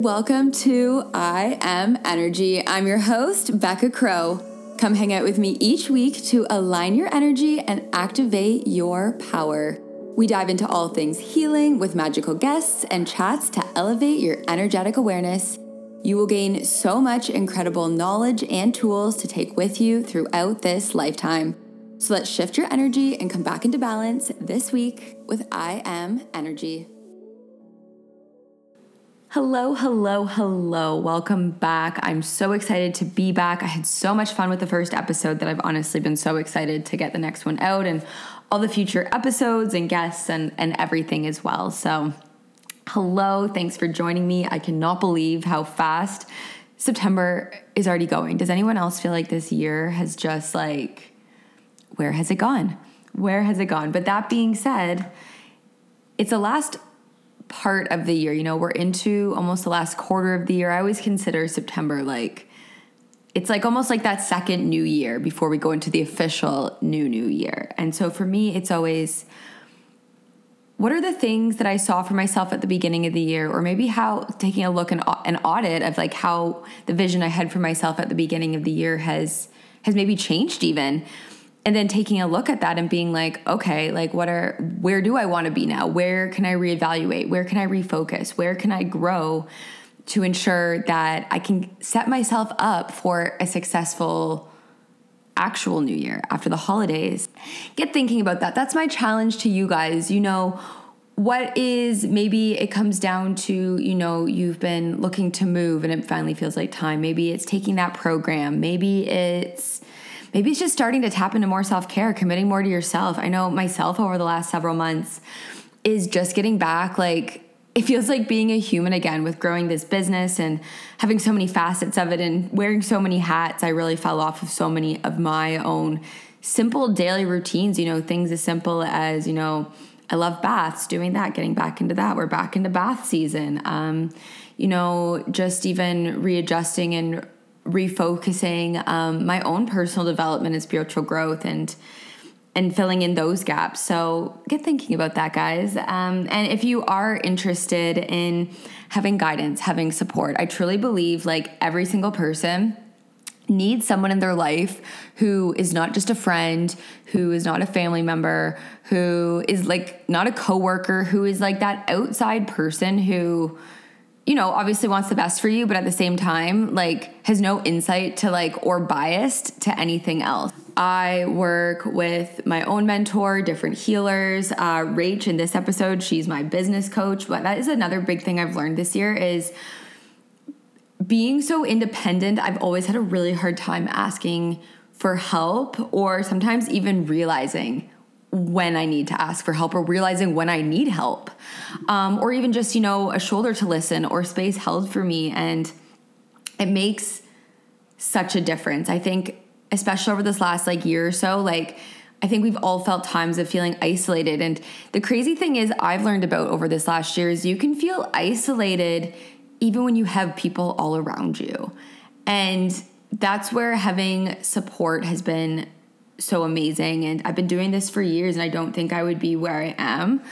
Welcome to I Am Energy. I'm your host, Becca Crow. Come hang out with me each week to align your energy and activate your power. We dive into all things healing with magical guests and chats to elevate your energetic awareness. You will gain so much incredible knowledge and tools to take with you throughout this lifetime. So let's shift your energy and come back into balance this week with I Am Energy. Hello, hello, hello. Welcome back. I'm so excited to be back. I had so much fun with the first episode that I've honestly been so excited to get the next one out and all the future episodes and guests and, and everything as well. So, hello. Thanks for joining me. I cannot believe how fast September is already going. Does anyone else feel like this year has just like, where has it gone? Where has it gone? But that being said, it's the last part of the year. You know, we're into almost the last quarter of the year. I always consider September like it's like almost like that second new year before we go into the official new new year. And so for me, it's always what are the things that I saw for myself at the beginning of the year, or maybe how taking a look and an audit of like how the vision I had for myself at the beginning of the year has has maybe changed even and then taking a look at that and being like okay like what are where do i want to be now? Where can i reevaluate? Where can i refocus? Where can i grow to ensure that i can set myself up for a successful actual new year after the holidays? Get thinking about that. That's my challenge to you guys. You know what is maybe it comes down to you know you've been looking to move and it finally feels like time. Maybe it's taking that program. Maybe it's maybe it's just starting to tap into more self care, committing more to yourself. I know myself over the last several months is just getting back like it feels like being a human again with growing this business and having so many facets of it and wearing so many hats. I really fell off of so many of my own simple daily routines, you know, things as simple as, you know, I love baths, doing that, getting back into that. We're back into bath season. Um, you know, just even readjusting and refocusing um, my own personal development and spiritual growth and and filling in those gaps. So get thinking about that, guys. Um, and if you are interested in having guidance, having support, I truly believe like every single person needs someone in their life who is not just a friend, who is not a family member, who is like not a coworker, who is like that outside person who you know, obviously wants the best for you, but at the same time, like has no insight to like or biased to anything else. I work with my own mentor, different healers. Uh, Rach in this episode, she's my business coach. But that is another big thing I've learned this year is being so independent. I've always had a really hard time asking for help or sometimes even realizing when I need to ask for help or realizing when I need help. Um, or even just, you know, a shoulder to listen or space held for me. And it makes such a difference. I think, especially over this last like year or so, like, I think we've all felt times of feeling isolated. And the crazy thing is, I've learned about over this last year is you can feel isolated even when you have people all around you. And that's where having support has been so amazing. And I've been doing this for years, and I don't think I would be where I am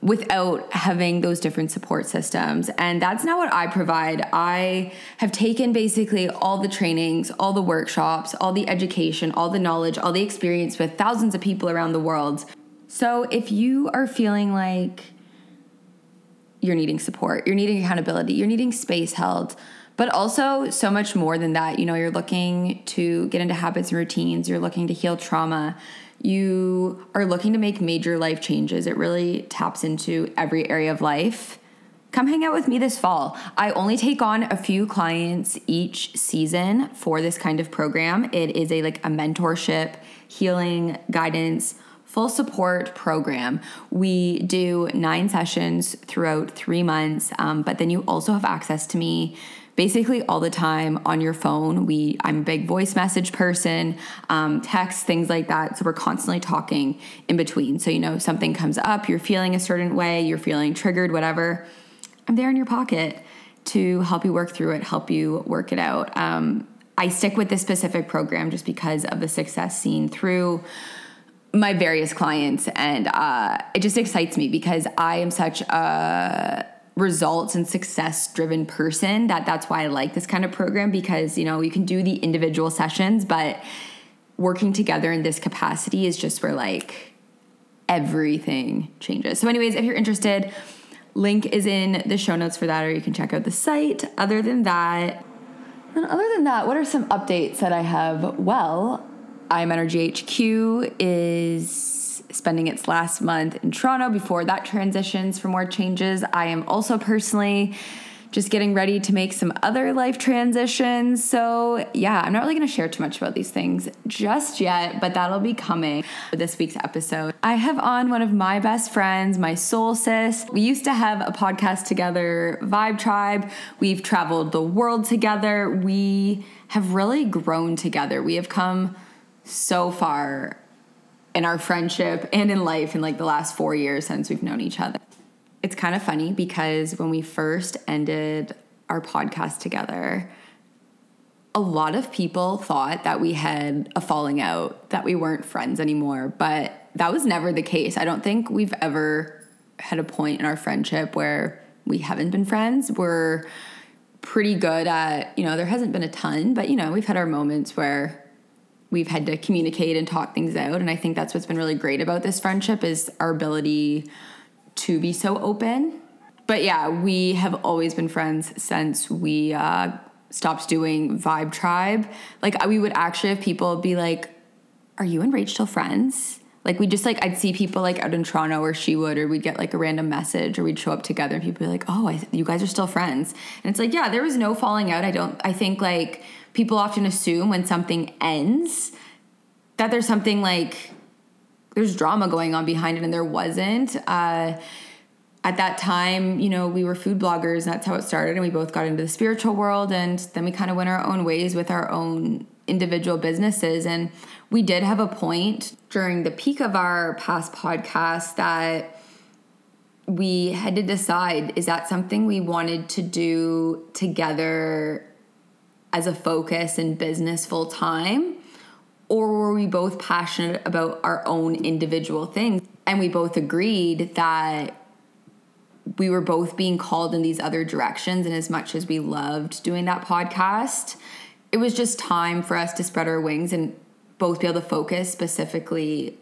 without having those different support systems. And that's not what I provide. I have taken basically all the trainings, all the workshops, all the education, all the knowledge, all the experience with thousands of people around the world. So if you are feeling like you're needing support, you're needing accountability, you're needing space held, but also so much more than that. You know, you're looking to get into habits and routines, you're looking to heal trauma, you are looking to make major life changes. It really taps into every area of life. Come hang out with me this fall. I only take on a few clients each season for this kind of program. It is a like a mentorship, healing, guidance, full support program. We do nine sessions throughout three months, um, but then you also have access to me basically all the time on your phone. We I'm a big voice message person, um, text things like that. So we're constantly talking in between. So you know something comes up, you're feeling a certain way, you're feeling triggered, whatever. I'm there in your pocket to help you work through it, help you work it out. Um, I stick with this specific program just because of the success seen through my various clients, and uh, it just excites me because I am such a results and success driven person that that's why I like this kind of program because you know you can do the individual sessions but working together in this capacity is just where like everything changes. So anyways, if you're interested, link is in the show notes for that or you can check out the site. Other than that, and other than that, what are some updates that I have? Well, I'm Energy HQ is spending its last month in Toronto before that transitions for more changes. I am also personally just getting ready to make some other life transitions. So, yeah, I'm not really going to share too much about these things just yet, but that'll be coming for this week's episode. I have on one of my best friends, my soul sis. We used to have a podcast together, Vibe Tribe. We've traveled the world together. We have really grown together. We have come so far in our friendship and in life in like the last four years since we've known each other. It's kind of funny because when we first ended our podcast together, a lot of people thought that we had a falling out, that we weren't friends anymore, but that was never the case. I don't think we've ever had a point in our friendship where we haven't been friends. We're pretty good at, you know, there hasn't been a ton, but you know, we've had our moments where we've had to communicate and talk things out and i think that's what's been really great about this friendship is our ability to be so open but yeah we have always been friends since we uh, stopped doing vibe tribe like we would actually have people be like are you and rachel friends like we just like I'd see people like out in Toronto or she would, or we'd get like a random message, or we'd show up together, and people be like, "Oh, I, you guys are still friends." And it's like, yeah, there was no falling out. I don't. I think like people often assume when something ends that there's something like there's drama going on behind it, and there wasn't. Uh, at that time, you know, we were food bloggers, and that's how it started. And we both got into the spiritual world, and then we kind of went our own ways with our own individual businesses. And we did have a point during the peak of our past podcast that we had to decide is that something we wanted to do together as a focus in business full time? Or were we both passionate about our own individual things? And we both agreed that we were both being called in these other directions. And as much as we loved doing that podcast, it was just time for us to spread our wings and both be able to focus specifically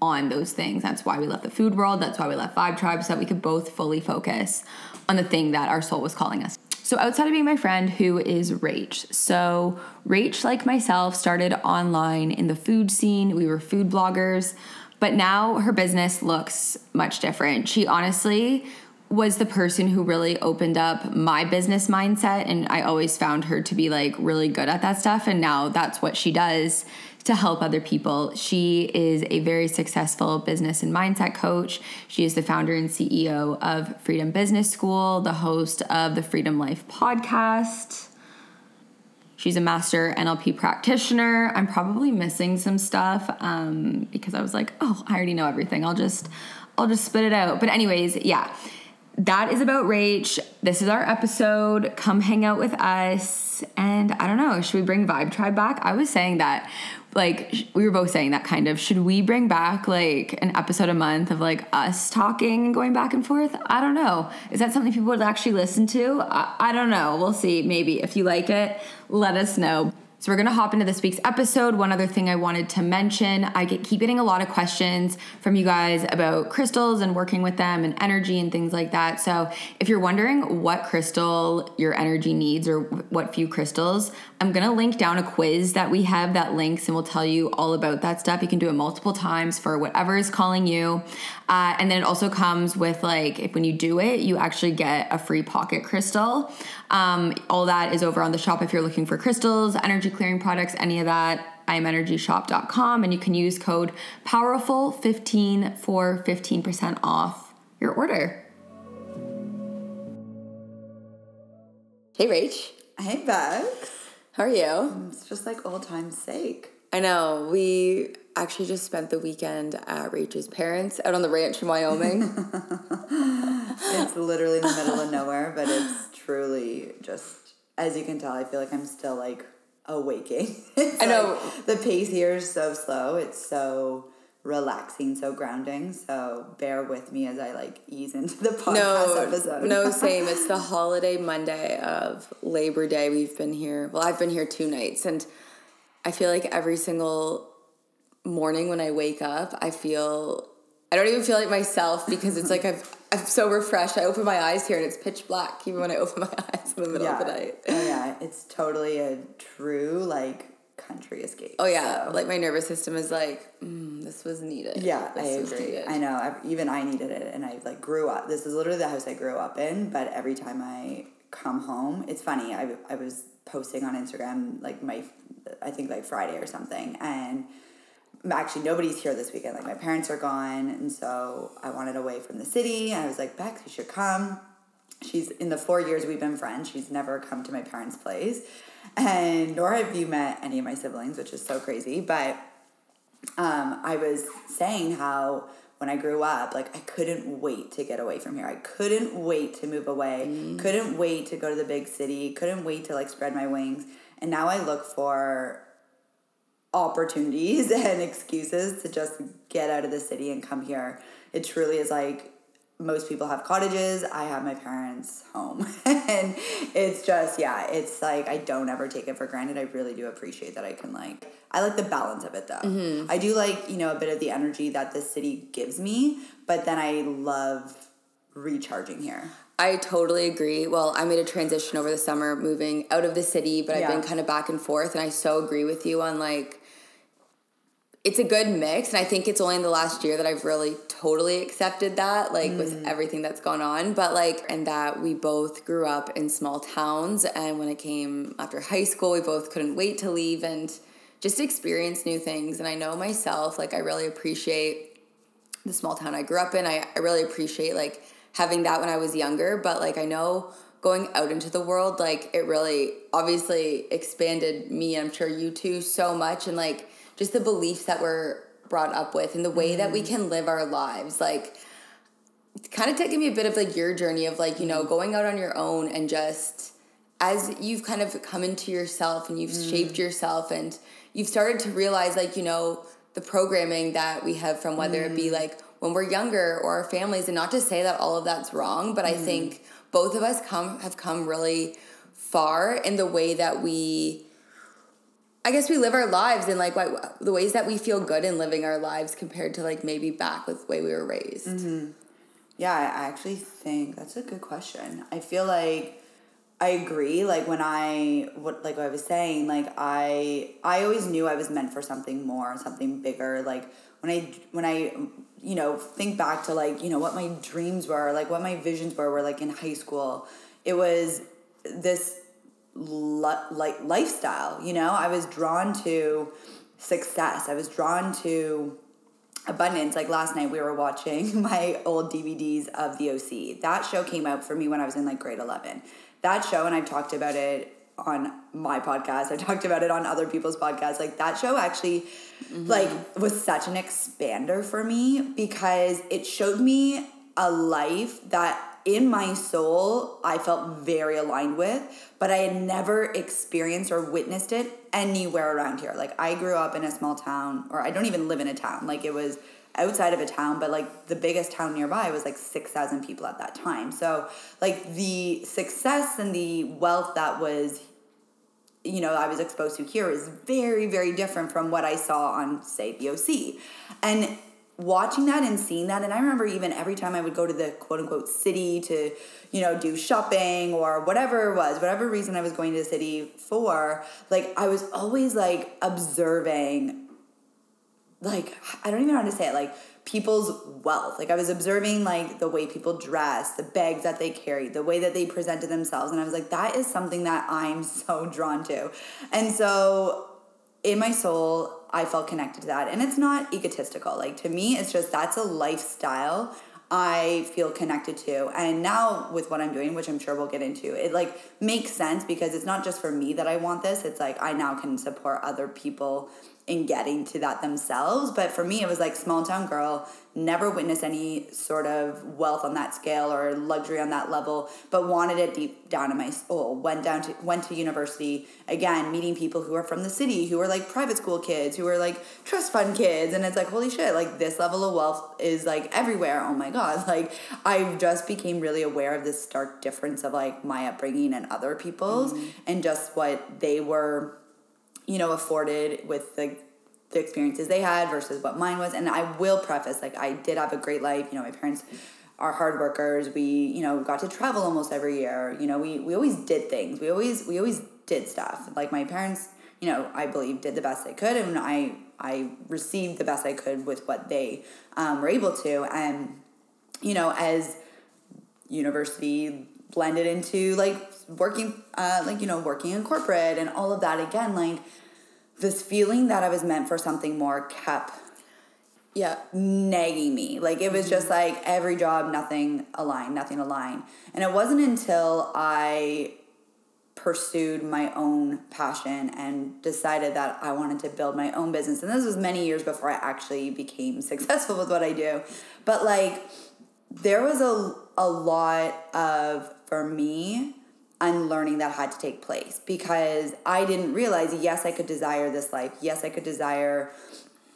on those things. That's why we left the food world. That's why we left Vibe Tribe, so that we could both fully focus on the thing that our soul was calling us. So, outside of being my friend, who is Rach? So, Rach, like myself, started online in the food scene. We were food bloggers, but now her business looks much different. She honestly was the person who really opened up my business mindset, and I always found her to be like really good at that stuff. And now that's what she does to help other people. She is a very successful business and mindset coach. She is the founder and CEO of Freedom Business School, the host of the Freedom Life podcast. She's a master NLP practitioner. I'm probably missing some stuff um, because I was like, oh, I already know everything. I'll just, I'll just spit it out. But anyways, yeah, that is about Rach. This is our episode. Come hang out with us. And I don't know, should we bring Vibe Tribe back? I was saying that like we were both saying that kind of should we bring back like an episode a month of like us talking and going back and forth? I don't know. Is that something people would actually listen to? I, I don't know. We'll see. Maybe. If you like it let us know so we're going to hop into this week's episode. One other thing I wanted to mention, I get keep getting a lot of questions from you guys about crystals and working with them and energy and things like that. So if you're wondering what crystal your energy needs or what few crystals, I'm going to link down a quiz that we have that links and will tell you all about that stuff. You can do it multiple times for whatever is calling you. Uh, and then it also comes with like if when you do it, you actually get a free pocket crystal. Um, all that is over on the shop if you're looking for crystals, energy clearing products, any of that. IamEnergyShop.com, and you can use code POWERFUL15 for 15% off your order. Hey, Rach. Hey, Bex. How are you? It's just like old time's sake. I know. We actually just spent the weekend at Rachel's parents out on the ranch in Wyoming. it's literally in the middle of nowhere, but it's truly just, as you can tell, I feel like I'm still like awaking. I know. Like, the pace here is so slow. It's so relaxing, so grounding. So bear with me as I like ease into the podcast no, episode. no, same. It's the holiday Monday of Labor Day. We've been here. Well, I've been here two nights, and I feel like every single morning when I wake up, I feel I don't even feel like myself because it's like I've I'm so refreshed. I open my eyes here and it's pitch black even when I open my eyes in the middle yeah. of the night. Oh yeah, it's totally a true like country escape. Oh yeah, so. like my nervous system is like, mm, this was needed. Yeah, this I agree. needed. I know. I, even I needed it, and I like grew up. This is literally the house I grew up in. But every time I come home, it's funny. I I was posting on Instagram like my, I think like Friday or something, and actually nobody's here this weekend. Like my parents are gone, and so I wanted away from the city. And I was like, Bex, you should come. She's in the four years we've been friends. She's never come to my parents' place, and nor have you met any of my siblings, which is so crazy. But um, I was saying how when I grew up, like I couldn't wait to get away from here. I couldn't wait to move away. Couldn't wait to go to the big city. Couldn't wait to like spread my wings. And now I look for opportunities and excuses to just get out of the city and come here. It truly is like most people have cottages. I have my parents' home. and it's just, yeah, it's like I don't ever take it for granted. I really do appreciate that I can like I like the balance of it though. Mm-hmm. I do like, you know, a bit of the energy that the city gives me, but then I love recharging here. I totally agree. Well, I made a transition over the summer moving out of the city, but I've been kind of back and forth and I so agree with you on like it's a good mix and I think it's only in the last year that I've really totally accepted that like with mm. everything that's gone on, but like and that we both grew up in small towns and when it came after high school, we both couldn't wait to leave and just experience new things and I know myself like I really appreciate the small town I grew up in. I, I really appreciate like having that when I was younger, but like I know going out into the world, like it really obviously expanded me, and I'm sure you too, so much and like just the beliefs that we're brought up with and the way that we mm. can live our lives. Like it's kind of taken me a bit of like your journey of like, you know, mm. going out on your own and just as you've kind of come into yourself and you've shaped mm. yourself and you've started to realize like, you know, the programming that we have from whether it be like when we're younger or our families and not to say that all of that's wrong, but I think both of us come have come really far in the way that we I guess we live our lives in like what, the ways that we feel good in living our lives compared to like maybe back with the way we were raised. Mm-hmm. Yeah, I actually think that's a good question. I feel like I agree. Like when I what like what I was saying, like I I always knew I was meant for something more, something bigger. Like when I when I you know think back to like you know what my dreams were, like what my visions were, were like in high school. It was this like lifestyle. You know, I was drawn to success. I was drawn to abundance like last night we were watching my old dvds of the oc that show came out for me when i was in like grade 11 that show and i've talked about it on my podcast i've talked about it on other people's podcasts like that show actually mm-hmm. like was such an expander for me because it showed me a life that in my soul I felt very aligned with, but I had never experienced or witnessed it anywhere around here. Like I grew up in a small town, or I don't even live in a town. Like it was outside of a town, but like the biggest town nearby was like 6,000 people at that time. So like the success and the wealth that was you know I was exposed to here is very very different from what I saw on say the OC. And watching that and seeing that and I remember even every time I would go to the quote unquote city to you know do shopping or whatever it was whatever reason I was going to the city for like I was always like observing like I don't even know how to say it like people's wealth. Like I was observing like the way people dress the bags that they carry the way that they presented themselves and I was like that is something that I'm so drawn to. And so in my soul I felt connected to that. And it's not egotistical. Like to me it's just that's a lifestyle I feel connected to. And now with what I'm doing which I'm sure we'll get into it like makes sense because it's not just for me that I want this. It's like I now can support other people in getting to that themselves. But for me, it was like small town girl, never witnessed any sort of wealth on that scale or luxury on that level, but wanted it deep down in my soul. Went down to went to university again, meeting people who are from the city, who are like private school kids, who are like trust fund kids, and it's like holy shit, like this level of wealth is like everywhere. Oh my god, like I just became really aware of this stark difference of like my upbringing and other people's, mm-hmm. and just what they were you know, afforded with the the experiences they had versus what mine was. And I will preface, like I did have a great life. You know, my parents are hard workers. We, you know, got to travel almost every year. You know, we we always did things. We always we always did stuff. Like my parents, you know, I believe did the best they could, and I I received the best I could with what they um, were able to. And you know, as university blended into like working, uh, like you know, working in corporate and all of that again, like this feeling that I was meant for something more kept yeah. nagging me. Like it was mm-hmm. just like every job nothing aligned nothing aligned. And it wasn't until i pursued my own passion and decided that i wanted to build my own business and this was many years before i actually became successful with what i do but like there was a, a lot of for me unlearning that had to take place because I didn't realize, yes, I could desire this life. Yes, I could desire,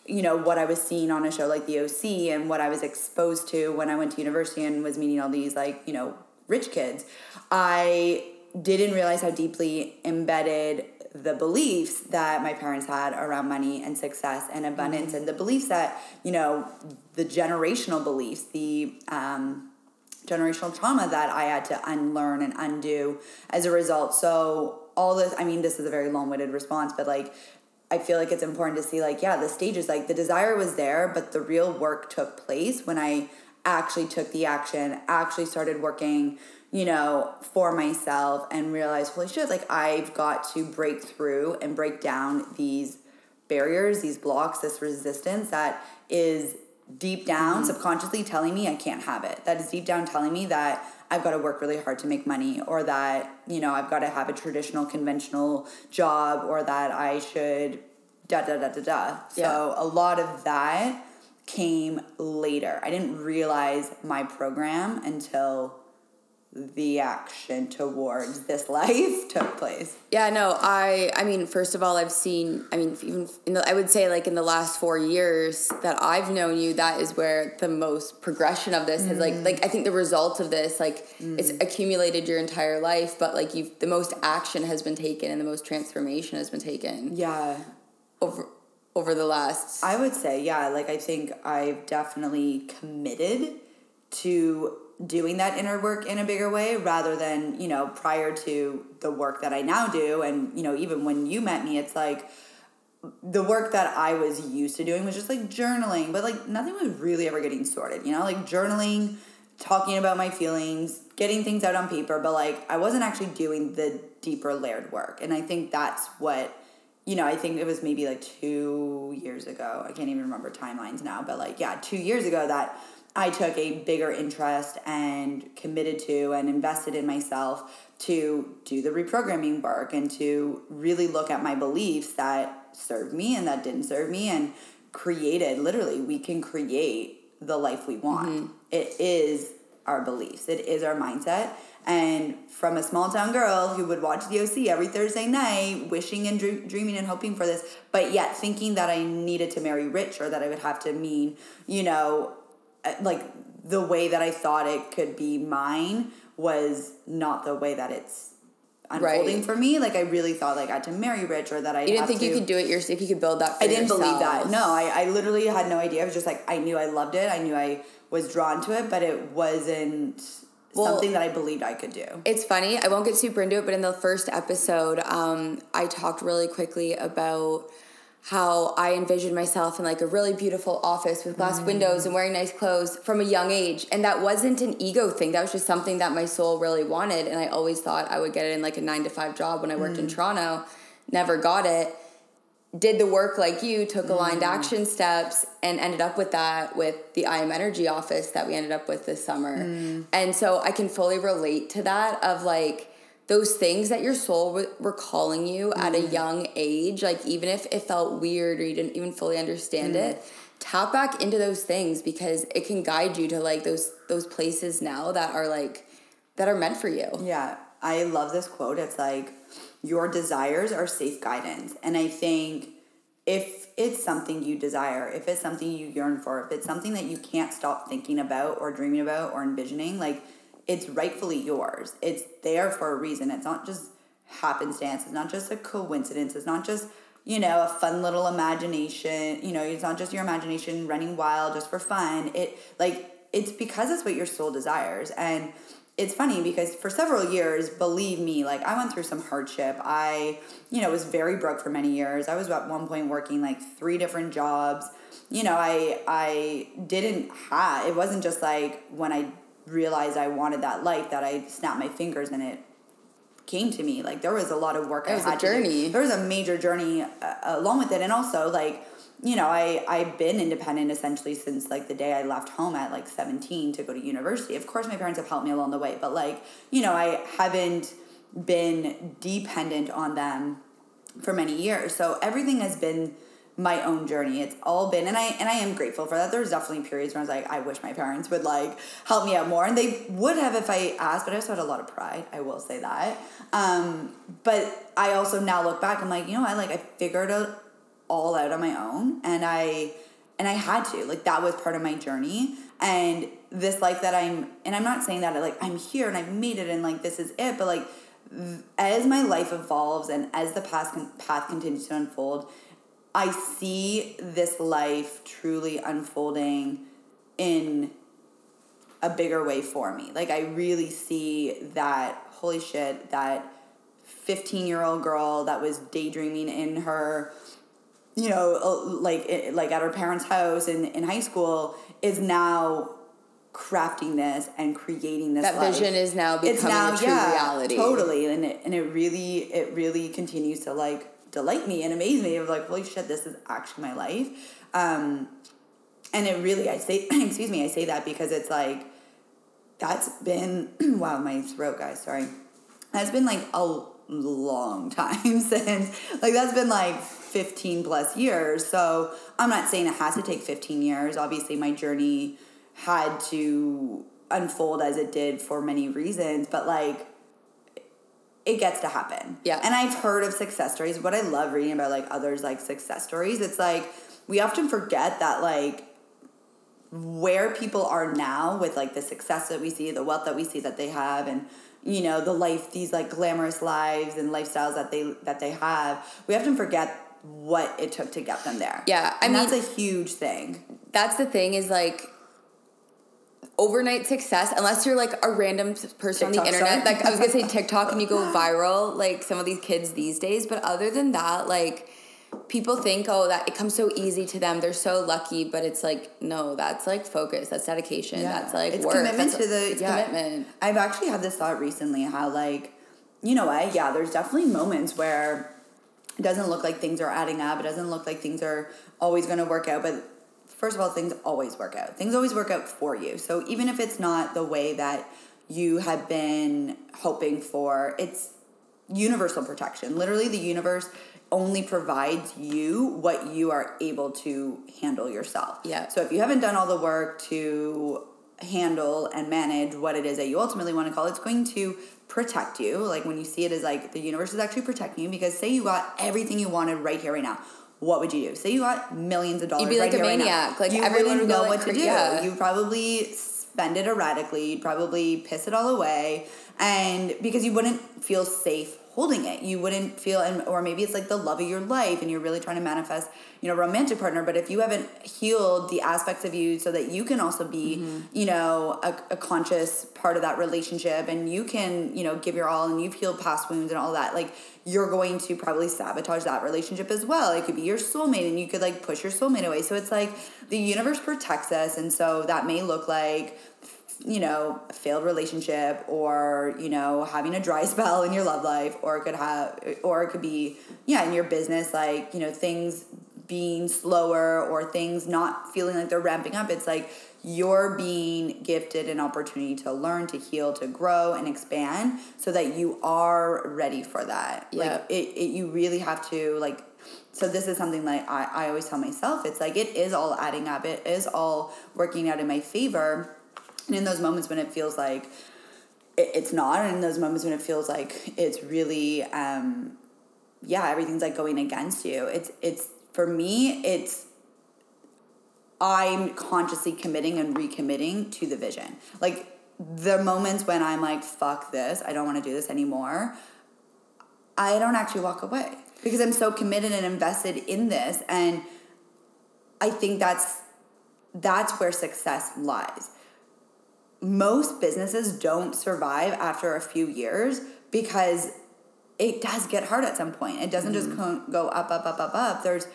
you know, what I was seeing on a show like The OC and what I was exposed to when I went to university and was meeting all these, like, you know, rich kids. I didn't realize how deeply embedded the beliefs that my parents had around money and success and abundance mm-hmm. and the beliefs that, you know, the generational beliefs, the, um, generational trauma that I had to unlearn and undo as a result. So all this, I mean, this is a very long-winded response, but like I feel like it's important to see like, yeah, the stages, like the desire was there, but the real work took place when I actually took the action, actually started working, you know, for myself and realized, holy shit, like I've got to break through and break down these barriers, these blocks, this resistance that is deep down mm-hmm. subconsciously telling me I can't have it. That is deep down telling me that I've got to work really hard to make money or that, you know, I've got to have a traditional conventional job or that I should da da da da da. So yeah. a lot of that came later. I didn't realize my program until the action towards this life took place. Yeah, no, I I mean, first of all, I've seen I mean, even in the, I would say like in the last 4 years that I've known you, that is where the most progression of this mm. has like like I think the result of this like mm. it's accumulated your entire life, but like you've the most action has been taken and the most transformation has been taken. Yeah. Over over the last I would say, yeah, like I think I've definitely committed to doing that inner work in a bigger way rather than you know prior to the work that i now do. And you know even when you met me it's like the work that i was used to doing was just like journaling but like nothing was really ever getting sorted you know? Like journaling talking about my feelings getting things out on paper but like i wasn't actually doing the deeper layered work. And i think that's what you know i think it was maybe like two years ago. I can't even remember timelines now but like yeah two years ago that I took a bigger interest and committed to and invested in myself to do the reprogramming work and to really look at my beliefs that served me and that didn't serve me and created literally we can create the life we want. Mm-hmm. It is our beliefs. It is our mindset. And from a small town girl who would watch the OC every Thursday night, wishing and dream- dreaming and hoping for this, but yet thinking that I needed to marry rich or that I would have to mean, you know, like the way that I thought it could be mine was not the way that it's unfolding right. for me. Like I really thought like I had to marry rich or that I You didn't think to, you could do it yourself you could build that I didn't yourself. believe that. No, I, I literally had no idea. I was just like I knew I loved it. I knew I was drawn to it, but it wasn't well, something that I believed I could do. It's funny. I won't get super into it, but in the first episode, um, I talked really quickly about how I envisioned myself in like a really beautiful office with glass mm. windows and wearing nice clothes from a young age. And that wasn't an ego thing. That was just something that my soul really wanted. And I always thought I would get it in like a nine to five job when I worked mm. in Toronto. Never got it. Did the work like you, took aligned mm. action steps, and ended up with that with the I Am Energy office that we ended up with this summer. Mm. And so I can fully relate to that of like, those things that your soul w- were calling you mm. at a mm. young age, like even if it felt weird or you didn't even fully understand mm. it, tap back into those things because it can guide you to like those those places now that are like that are meant for you. Yeah. I love this quote. It's like your desires are safe guidance. And I think if it's something you desire, if it's something you yearn for, if it's something that you can't stop thinking about or dreaming about or envisioning, like it's rightfully yours. It's there for a reason. It's not just happenstance. It's not just a coincidence. It's not just, you know, a fun little imagination. You know, it's not just your imagination running wild just for fun. It like it's because it's what your soul desires. And it's funny because for several years, believe me, like I went through some hardship. I, you know, was very broke for many years. I was at one point working like three different jobs. You know, I I didn't have it wasn't just like when I realized I wanted that life that I snapped my fingers and it came to me. Like there was a lot of work. It I was a journey. There was a major journey uh, along with it, and also like you know, I I've been independent essentially since like the day I left home at like 17 to go to university. Of course my parents have helped me along the way, but like, you know, I haven't been dependent on them for many years. So everything has been my own journey. It's all been and I and I am grateful for that. There's definitely periods where I was like, I wish my parents would like help me out more. And they would have if I asked, but I also had a lot of pride. I will say that. Um, but I also now look back, I'm like, you know, I like I figured it all out on my own and I and I had to. Like that was part of my journey. And this life that I'm and I'm not saying that like I'm here and I've made it and like this is it, but like as my life evolves and as the path path continues to unfold, I see this life truly unfolding in a bigger way for me. Like I really see that holy shit that 15 year old girl that was daydreaming in her you know, uh, like like at her parents' house in, in high school is now crafting this and creating this. That life. vision is now becoming it's now, a true yeah, reality. Totally, and it and it really it really continues to like delight me and amaze me of like holy shit, this is actually my life. Um, and it really, I say, excuse me, I say that because it's like that's been wow, my throat, guys. Sorry, that's been like a long time since like that's been like 15 plus years. So I'm not saying it has to take 15 years. Obviously, my journey had to unfold as it did for many reasons, but like it gets to happen. Yeah. And I've heard of success stories. What I love reading about like others like success stories, it's like we often forget that like where people are now with like the success that we see, the wealth that we see that they have and you know the life these like glamorous lives and lifestyles that they that they have we often forget what it took to get them there. Yeah, I and mean that's a huge thing. That's the thing is like overnight success unless you're like a random person TikTok on the internet. Like I was gonna say TikTok and you go viral, like some of these kids these days. But other than that, like people think oh that it comes so easy to them they're so lucky but it's like no that's like focus that's dedication yeah. that's like it's work. commitment that's, to the it's yeah. commitment i've actually had this thought recently how like you know what yeah there's definitely moments where it doesn't look like things are adding up. It doesn't look like things are always going to work out. But first of all, things always work out. Things always work out for you. So even if it's not the way that you had been hoping for, it's universal protection. Literally, the universe only provides you what you are able to handle yourself. Yeah. So if you haven't done all the work to handle and manage what it is that you ultimately want to call, it's going to protect you. Like when you see it as like the universe is actually protecting you because say you got everything you wanted right here, right now. What would you do? Say you got millions of dollars. You'd be like a maniac. Right like you everyone wouldn't know like, what to do. Yeah. You probably spend it erratically. You'd probably piss it all away, and because you wouldn't feel safe holding it. You wouldn't feel, and or maybe it's like the love of your life, and you're really trying to manifest, you know, romantic partner. But if you haven't healed the aspects of you so that you can also be, mm-hmm. you know, a, a, conscious part of that relationship, and you can, you know, give your all, and you've healed past wounds and all that, like you're going to probably sabotage that relationship as well. It could be your soulmate, and you could like push your soulmate away. So it's like the universe protects us, and so that may look like you know, a failed relationship or, you know, having a dry spell in your love life or it could have or it could be yeah, in your business like, you know, things being slower or things not feeling like they're ramping up. It's like you're being gifted an opportunity to learn, to heal, to grow and expand so that you are ready for that. Yeah. Like it, it you really have to like so this is something like I, I always tell myself it's like it is all adding up it is all working out in my favor and in those moments when it feels like it, it's not and in those moments when it feels like it's really um yeah everything's like going against you. It's it's for me it's i'm consciously committing and recommitting to the vision. Like the moments when i'm like fuck this i don't want to do this anymore i don't actually walk away because i'm so committed and invested in this and i think that's that's where success lies most businesses don't survive after a few years because it does get hard at some point. It doesn't just mm-hmm. go up, up, up, up, up. There's,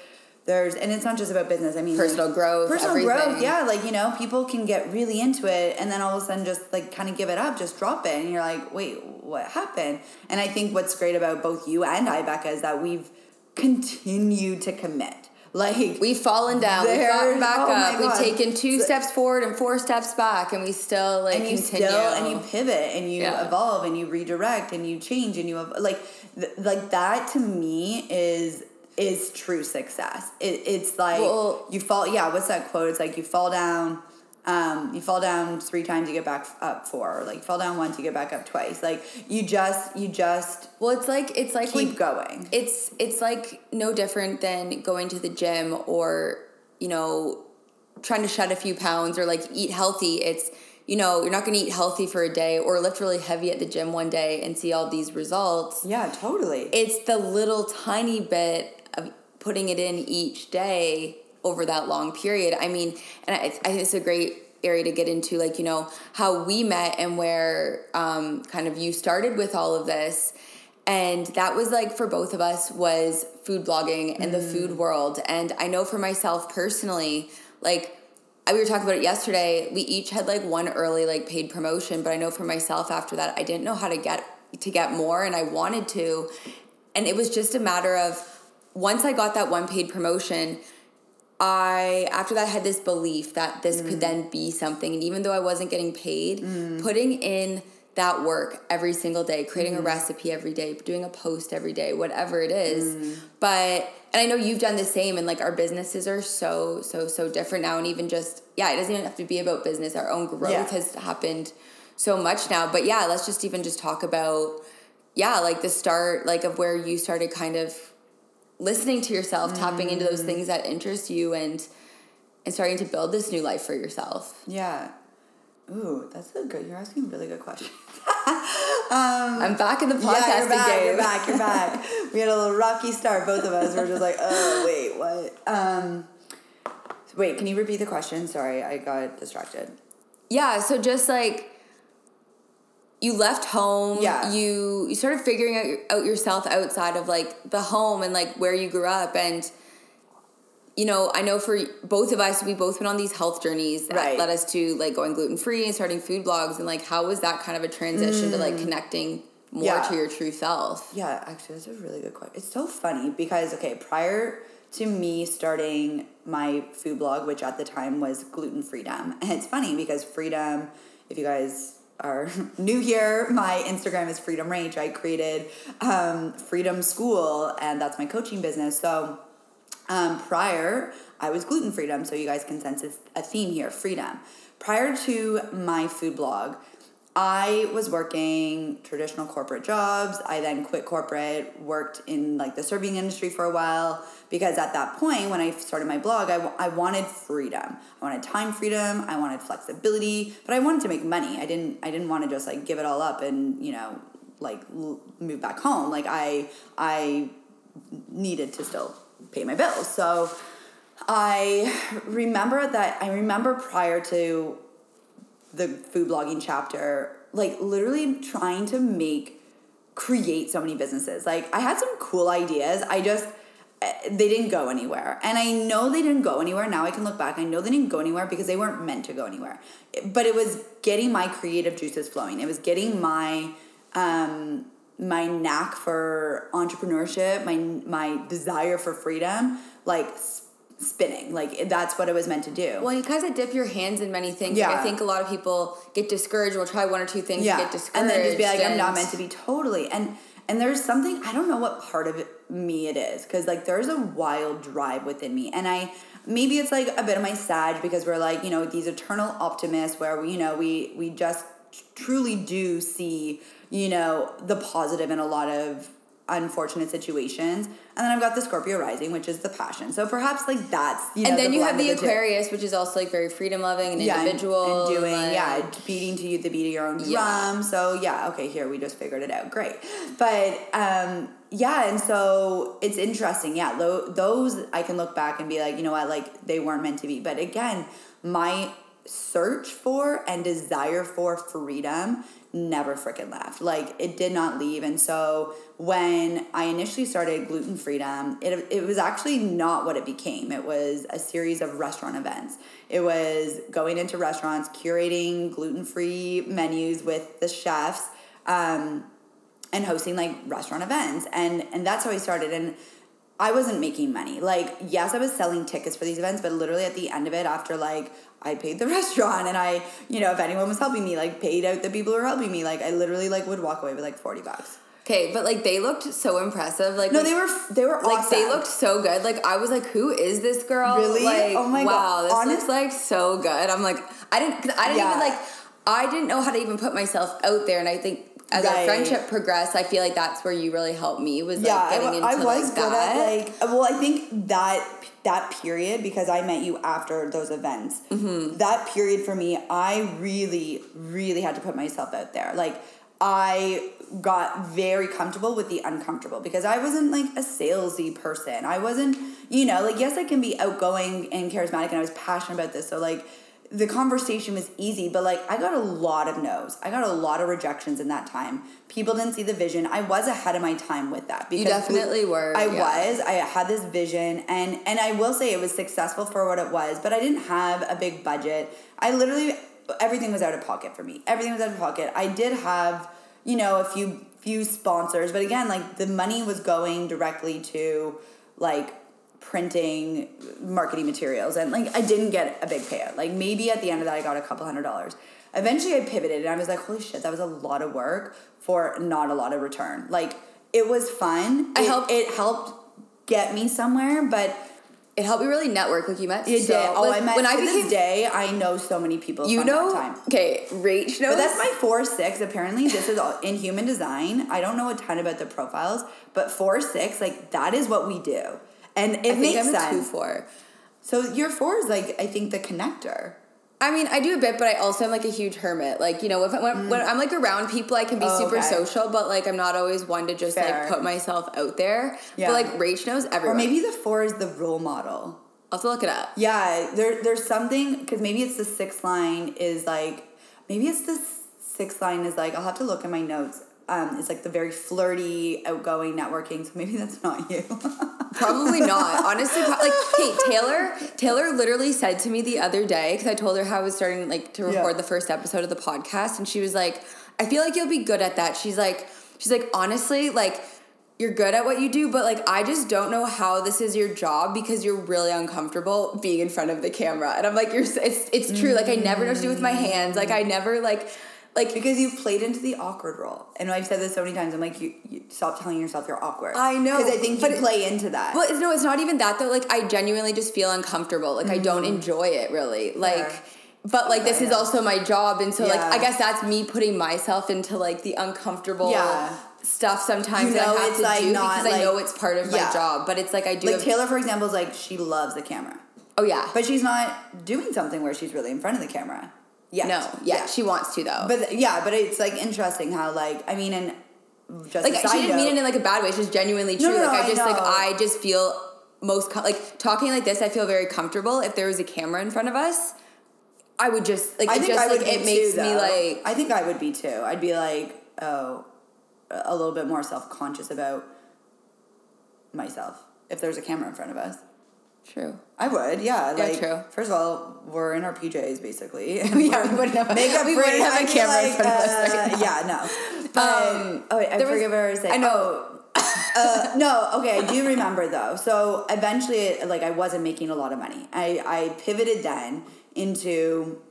there's, and it's not just about business. I mean, Personal like, growth, personal everything. growth. Yeah, like you know, people can get really into it, and then all of a sudden, just like kind of give it up, just drop it, and you're like, wait, what happened? And I think what's great about both you and I, Becca, is that we've continued to commit. Like We've fallen down. We've gotten back oh up. We've taken two So- steps forward and four steps back, and we still like and you continue. still and you pivot and you Yeah. evolve and you redirect and you change and you ev- like th- like that to me is is true success. It, it's like Well- you fall. Yeah, what's that quote? It's like you fall down. Um, you fall down three times, you get back up four. Or like you fall down once, you get back up twice. Like you just, you just well, it's like it's like keep going. it's it's like no different than going to the gym or you know trying to shed a few pounds or like eat healthy it's you know you're not going to eat healthy for a day or lift really heavy at the gym one day and see all these results Yeah, totally. it's the little tiny bit of putting it in each day over that long period. I mean, and I, I think it's a great area to get into, like, you know, how we met and where um, kind of you started with all of this. And that was like for both of us was food blogging and the food world. And I know for myself personally, like, we were talking about it yesterday. We each had like one early like paid promotion, but I know for myself after that, I didn't know how to get to get more, and I wanted to, and it was just a matter of once I got that one paid promotion. I after that had this belief that this could mm. then be something, and even though I wasn't getting paid, mm. putting in that work every single day, creating a mm. recipe every day, doing a post every day, whatever it is. But and I know you've done the same, and like our businesses are so so so different now, and even just yeah, it doesn't even have to be about business. Our own growth Yeah. has happened so much now. But yeah, let's just even just talk about yeah, like the start like of where you started kind of listening to yourself, tapping into those things that interest you and and starting to build this new life for yourself. Yeah. Ooh, that's a good. You're asking a really good question. I'm back in the podcasting yeah, you're back, game. You're back. You're back. we had a little rocky start. Both of us were just like, oh wait, what? Um, wait, can you repeat the question? Sorry, I got distracted. Yeah, so just like you left home, Yeah. you you started figuring out, your, out yourself outside of like the home and like where you grew up and you know, I know for both of us, we both went on these health journeys that Right. led us to like going gluten free and starting food blogs. And like, how was that kind of a transition to like connecting more Mm. Yeah. to your true self? Yeah, actually, that's a really good question. It's so funny because okay, prior to me starting my food blog, which at the time was gluten freedom, and it's funny because freedom. If you guys are new here, my Instagram is Freedom Range. I created um, Freedom School, and that's my coaching business. So um, prior, I was gluten freedom, so you guys can sense it's a theme here freedom. Prior to my food blog, I was working traditional corporate jobs. I then quit corporate, worked in like the serving industry for a while because at that point when I started my blog, I, I wanted freedom. I wanted time freedom, I wanted flexibility, but I wanted to make money. I didn't I didn't want to just like give it all up and, you know, like l- move back home. Like I I needed to still pay my bills. So I remember that I remember prior to the food blogging chapter, like literally trying to make create so many businesses. Like I had some cool ideas. I just eh, they didn't go anywhere. And I know they didn't go anywhere. Now I can look back. I know they didn't go anywhere because they weren't meant to go anywhere. But it was getting my creative juices flowing. It was getting my um my knack for entrepreneurship, my my desire for freedom, like spinning. Like that's what it was meant to do. Well, you kind of dip your hands in many things. Like, Yeah. I think a lot of people get discouraged. We'll try one or two things and get discouraged, and then just be like, I'm not meant to be totally. And and there's something I don't know what part of it, me it is because like there's a wild drive within me, and I maybe it's like a bit of my Sag because we're like you know these eternal optimists where we you know we we just truly do see you know the positive in a lot of unfortunate situations. And then i've got the scorpio rising which is the passion. So perhaps like that's you know And then you have the. Aquarius, which is also like very freedom loving and Yeah, and- individual, and, doing like- yeah beating to you the beat of your own drum. Yeah. so yeah okay here we just figured it out. Great. But um yeah and so it's interesting. Yeah lo- those i can look back and be like you know what like they weren't meant to be. But again my search for and desire for freedom never freaking left. Like it did not leave. And so when i initially started gluten freedom it, it was actually not what it became. It was a series of restaurant events. It was going into restaurants curating gluten-free menus with the chefs um, and hosting like restaurant events. And and that's how I started. And I wasn't making money. Like, yes, I was selling tickets for these events, but literally at the end of it, after like I paid the restaurant and I, you know, if anyone was helping me, like paid out the people who were helping me, like I literally like would walk away with like forty bucks. Okay, but like they looked so impressive. Like No, they were they were like they looked so good. Like I was like, who is this girl? Really? Like, Oh my wow, God. this Honest- looks like so good. I'm like, I didn't, I didn't Yeah. even like, I didn't know how to even put myself out there, and I think. As our friendship progressed, I feel like that's where you really helped me. Was like yeah, I, getting w- into I was like good that. at like. Well, I think that that period because I met you after those events. Mm-hmm. That period for me, I really, really had to put myself out there. Like I got very comfortable with the uncomfortable because I wasn't like a salesy person. I wasn't, you know, like yes, I can be outgoing and charismatic, and I was passionate about this. So like the conversation was easy, but like I got a lot of no's. I got a lot of rejections in that time. People didn't see the vision. I was ahead of my time with that. You definitely were, I yeah. was. I had this vision, and and I will say it was successful for what it was. But I didn't have a big budget. I literally everything was out of pocket for me. Everything was out of pocket. I did have you know a few few sponsors, but again, like the money was going directly to like printing marketing materials and like I didn't get a big payout. Like maybe at the end of that I got a couple hundred dollars. Eventually I pivoted and I was like, holy shit, that was a lot of work for not a lot of return. Like it was fun. I it, helped- it helped get me somewhere, but it helped me really network. Like you met. it so, did. Oh, like, I met when to I this day, I know so many people you from know. that time. Okay, Rach knows. But that's my four six. Apparently, this is all in human design. I don't know a ton about the profiles, but four six, like that is what we do, and it I think makes I'm a two sense. four. So your four is like I think the connector. I mean, I do a bit, but I also am like a huge hermit. Like, you know, if when, when I'm like around people, I can be Mm. Oh, super okay. social, but like I'm not always one to just Fair. like put myself out there. Yeah. But like Rach knows everyone. Or maybe the four is the role model. I'll have to look it up. Yeah, there there's something because maybe it's the sixth line is like maybe it's the sixth line is like I'll have to look in my notes. Um, it's like the very flirty, outgoing networking. So maybe that's not you. Probably not. Honestly, pro- like, hey, Taylor, Taylor literally said to me the other day because I told her how I was starting like to record Yeah. the first episode of the podcast, and she was like, "I feel like you'll be good at that." She's like, she's like, honestly, like. You're good at what you do, but like I just don't know how this is your job because you're really uncomfortable being in front of the camera. And I'm like, you're. It's it's true. Like I never know what to do with my hands. Like I never like like because you've played into the awkward role. And I've said this so many times. I'm like, you, you stop telling yourself you're awkward. I know, because I think you it- play into that. Well, it's, no, it's not even that though. Like, I genuinely just feel uncomfortable. Like, I don't enjoy it really. Like, Mm-hmm. Fair. but like, this is also my job, and so like, I guess that's me putting myself into like the uncomfortable Yeah. stuff sometimes You that know I have it's, to like, do because I know it's part of Yeah. my job. But it's like I do. like have- Taylor, for example, is like she loves the camera, oh yeah, but she's not doing something where she's really in front of the camera. Yeah, no, yeah, she wants to though. But yeah, but it's like interesting how like I mean, and just like she didn't mean it in like a bad way. It's just genuinely true. No, no, like I I just like. I just feel most com- like talking like this. I feel very comfortable. If there was a camera in front of us, I would just like I it think just I would like it makes too, me like I think I would be too. I'd be like, oh, a little bit more self conscious about myself if there's a camera in front of us. True. I would, yeah. Yeah, Like, true. First of all, we're in our PJs basically. Yeah, we wouldn't have- makeup we wouldn't have a I'd be camera in front of us right uh, Yeah, no. But Um, oh, wait, I there was- forget what I was saying. I know. Oh, uh, no, okay, I do remember though. So eventually, like, I wasn't making a lot of money. I, I pivoted then into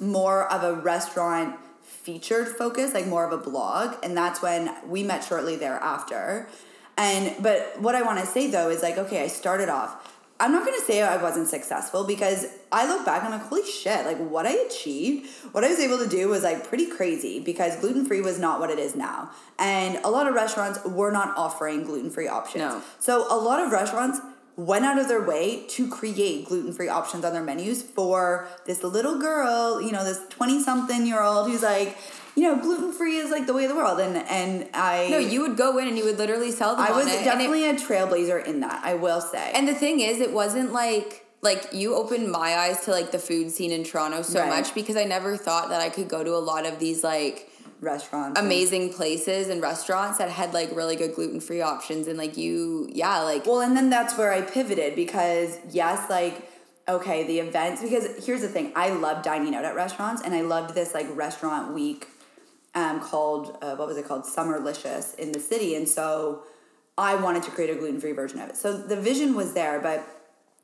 more of a restaurant featured focus, like more of a blog. And that's when we met shortly thereafter. And, but what I want to say though is like, okay, I started off. I'm not gonna say I wasn't successful because I look back and I'm like, holy shit, like what I achieved, what I was able to do was like pretty crazy because gluten free was not what it is now. And a lot of restaurants were not offering gluten free options. No. So a lot of restaurants went out of their way to create gluten free options on their menus for this little girl, you know, this 20 something year old who's like, you know, gluten free is like the way of the world. And and I No, you would go in and you would literally sell them. I was it, and it- definitely a trailblazer in that, I will say. And the thing is, it wasn't like like you opened my eyes to like the food scene in Toronto so Right. much because I never thought that I could go to a lot of these like restaurants. and- amazing places and restaurants that had like really good gluten free options and like you yeah like Well, and then that's where I pivoted because yes, like okay, the events because here's the thing, I love dining out at restaurants and I loved this like restaurant week um called uh, what was it called Summerlicious in the city and so I wanted to create a gluten-free version of it. So the vision was there, but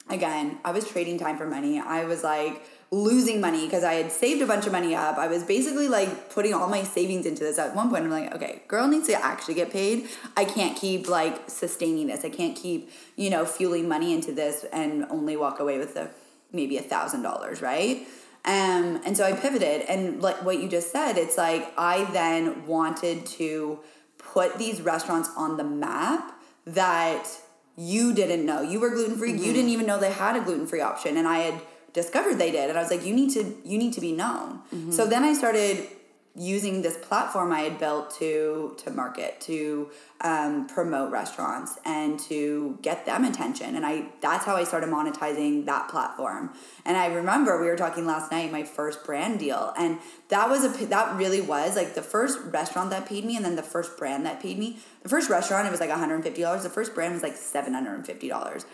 again, I was trading time for money. I was like losing money because I had saved a bunch of money up. I was basically like putting all my savings into this. At one point, I'm like, okay, girl needs to actually get paid. I can't keep like sustaining this. I can't keep, you know, fueling money into this and only walk away with the maybe a thousand dollars, right? Um, and so I pivoted, and like what you just said, it's like I then wanted to put these restaurants on the map that you didn't know you were gluten free. You didn't even know they had a gluten free option, and I had discovered they did, and I was like, you need to you need to be known. So then I started using this platform I had built to to market to um, promote restaurants and to get them attention. And I that's how I started monetizing that platform. And I remember we were talking last night my first brand deal. And that was a that really was like the first restaurant that paid me and then the first brand that paid me. The first restaurant it was like $150 the first brand was like $750 and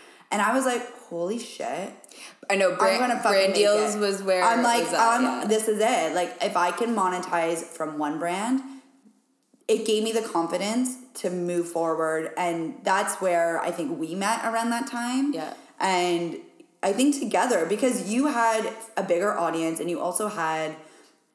I was like holy shit I know brand, brand deals was where I'm like, was at, I'm, yeah. this is it. Like, if I can monetize from one brand, it gave me the confidence to move forward, and that's where I think we met around that time. Yeah. and I think together because you had a bigger audience, and you also had.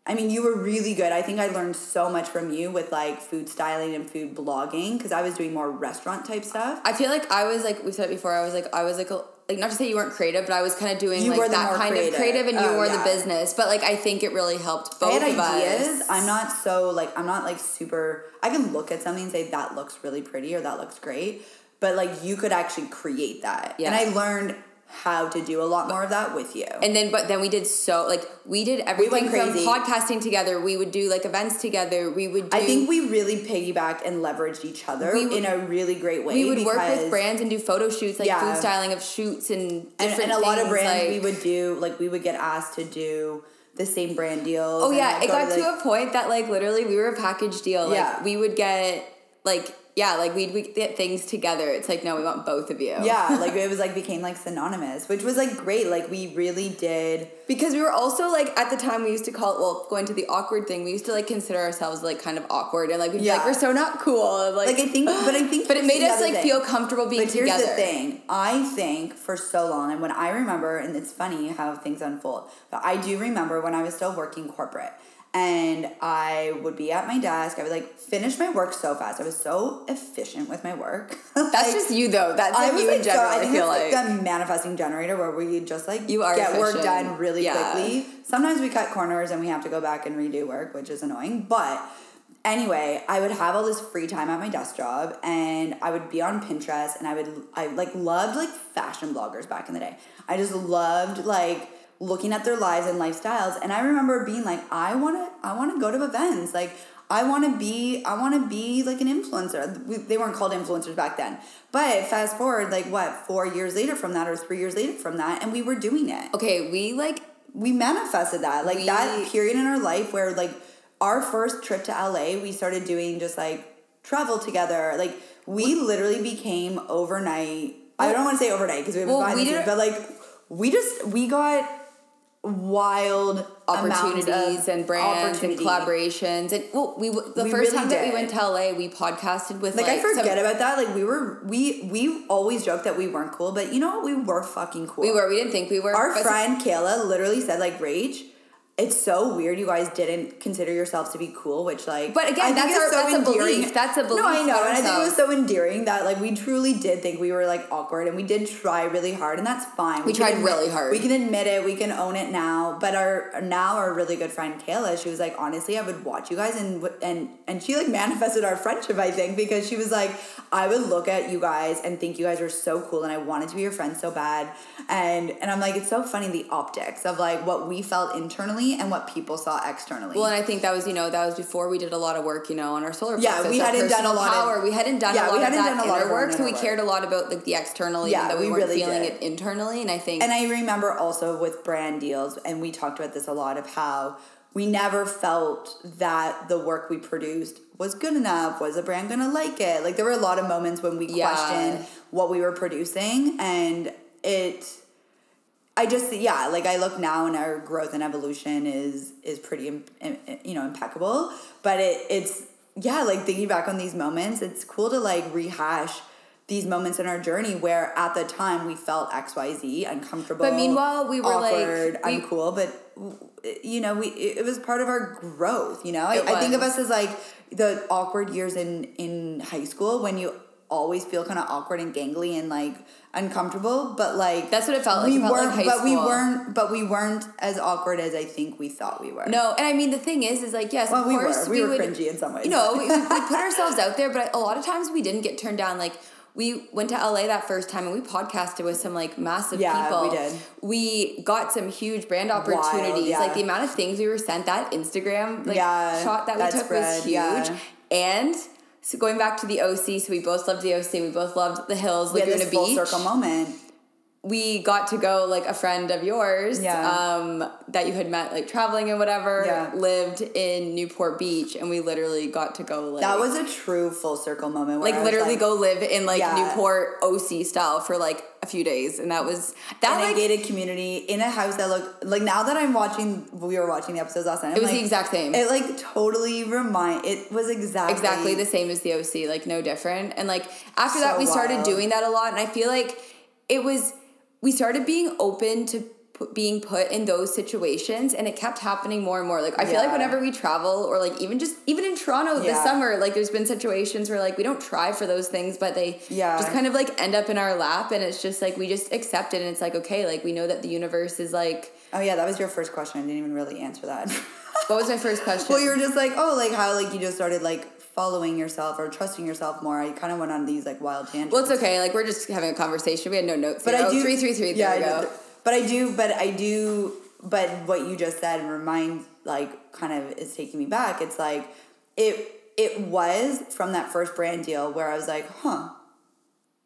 I mean, you were really good. I think I learned so much from you with like food styling and food blogging because I was doing more restaurant type stuff. I feel like I was like we said it before. I was like I was like a, like not to say you weren't creative, but I was kind of doing You like that kind creative. of creative, and you Oh, were yeah. the business. But like I think it really helped both I had of ideas. us. I'm not so like I'm not like super. I can look at something and say that looks really pretty or that looks great, but like you could actually create that. Yeah. And I learned how to do a lot more of that with you. And then, but then we did so like we did everything from crazy. podcasting together. We would do like events together. We would. Do, I think we really piggybacked and leveraged each other would- in a really great way. we would work with brands and do photo shoots, like Yeah. food styling of shoots and and, different and a lot of brands like- we would do like we would get asked to do the same brand deals. Oh yeah, it go got to like- a point that like literally we were a package deal. Like Yeah. we would get like yeah, like we'd, we'd get things together. It's like no, we want both of you. yeah, like it was like became like synonymous, which was like great. Like we really did. because we were also like at the time we used to call it well going to the awkward thing. We used to like consider ourselves like kind of awkward and like we'd be Yeah. like we're so not cool. Like, Like I think, but I think, but it made us like thing. feel comfortable being But here's together. the thing. I think for so long, and when I remember, and it's funny how things unfold, but I do remember when I was still working corporate and I would be at my desk. I would like finish my work so fast. I was so efficient with my work. That's Like, just you though. That's I like you like, in general. so, I I, think feel it's like. like, the manifesting generator where we just like You are get work done really Yeah. quickly. Sometimes we cut corners and we have to go back and redo work, which is annoying. But anyway, I would have all this free time at my desk job and I would be on Pinterest and I would I like loved like fashion bloggers back in the day. I just loved like looking at their lives and lifestyles. And I remember being like I want to I want to go to events. Like I want to be I want to be like an influencer. We- They weren't called influencers back then. But fast forward like what, 4 years later from that or 3 years later from that and we were doing it. Okay, we like we manifested that. Like We- that period in our life where like our first trip to LA we started doing just like travel together. Like we literally became overnight. I don't want to say overnight because we have Well, we did- but like we just we got wild opportunities and brands and collaborations and well we the We first really time that we went to LA we podcasted with Like, like, I forget some- about that. Like we were we we always joke that we weren't cool, but you know what? We were fucking cool. we were we didn't think we were Our friend Kayla literally said like Rach. It's so weird you guys didn't consider yourselves to be cool, which like But again, that's our- so that's a belief. That's a belief. No, I know, and I think it was so endearing that like we truly did think we were like awkward, and we did try really hard, and that's fine. We can tried admit- really hard. We can admit it. We can own it now. But our now our really good friend Kayla, she was like, honestly, I would watch you guys, and and and she like manifested our friendship. I think because she was like, I would look at you guys and think you guys were so cool, and I wanted to be your friend so bad. And and I'm like, it's so funny the optics of like what we felt internally and what people saw externally. well and I think that was you know that was before we did a lot of work you know on our solar Yeah, we hadn't done a lot of- power we hadn't done Yeah, a we lot of hadn't that done a lot of work so we cared a lot about like the external Yeah, even though we, we weren't really feeling did. it internally and I think And I remember also with brand deals, and we talked about this a lot of how we never felt that the work we produced was good enough. Was the brand gonna like it? Like there were a lot of moments when we Yeah. questioned what we were producing, and it. I just yeah, like I look now and our growth and evolution is is pretty you know impeccable, but it it's yeah, like thinking back on these moments, it's cool to like rehash these moments in our journey where at the time we felt XYZ uncomfortable. But meanwhile, we were, like, awkward, we- uncool, but you know, we it was part of our growth, you know? I, I think of us as like the awkward years in in high school when you always feel kind of awkward and gangly and like uncomfortable, but like That's what it felt like. We felt weren't, high but we weren't, but we weren't as awkward as I think we thought we were. No, and I mean the thing is, is like yes, Well, of we course were. We were would, cringy in some ways, You know, we, we put ourselves out there, but a lot of times we didn't get turned down. Like we went to LA that first time and we podcasted with some like massive Yeah, people. we did. We got some huge brand opportunities. yeah. Like the amount of things we were sent that Instagram like Yeah, shot that we took spread, was huge. And so going back to the OC, so we both loved the OC. We both loved the hills, Laguna this full Beach circle moment. We got to go like a friend of yours Yeah. um, that you had met like traveling and whatever Yeah. lived in newport beach and we literally got to go like That was a true full circle moment. Like literally like, go live in like Yeah. newport oc style for like a few days and that was that in like a gated community in a house that looked like now that I'm watching we were watching the episodes last night. I'm It was the exact same. It like totally remind it was exactly exactly the same as the OC, like no different. And like after that, So we started doing that a lot, and I feel like it was we started being open to pu- being put in those situations, and it kept happening more and more. Like I feel like whenever we travel, or like even just even in Toronto this summer, like there's been situations where like we don't try for those things, but they Yeah. just kind of like end up in our lap, and it's just like we just accept it, and it's like okay, like we know that the universe is like. Oh yeah, that was your first question. I didn't even really answer that. What was my first question? well, you were just like, oh, like how like you just started like following yourself or trusting yourself more. I kind of went on these like wild tangents. well, it's okay. Like we're just having a conversation. We had no notes. but here. I Oh, do three, three, three. There Yeah, we go. did- but I do, but I do, but what you just said reminds like kind of is taking me back. It's like it it was from that first brand deal where I was like, huh,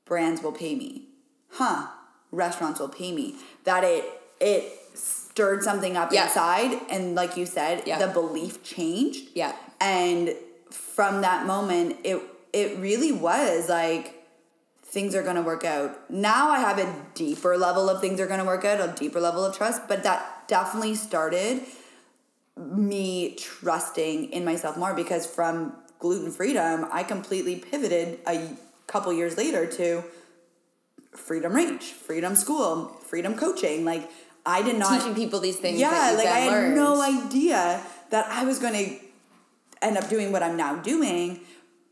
brands will pay me, huh, restaurants will pay me. That it it stirred something up Yeah. inside, and like you said, Yeah. the belief changed. Yeah. and from that moment, it it really was like things are going to work out. Now I have a deeper level of things are going to work out, a deeper level of trust, but that definitely started me trusting in myself more because from gluten freedom, I completely pivoted a couple years later to freedom range, freedom school, freedom coaching. Like I did not Teaching people these things. yeah, like I had learned. no idea that I was going to end up doing what I'm now doing.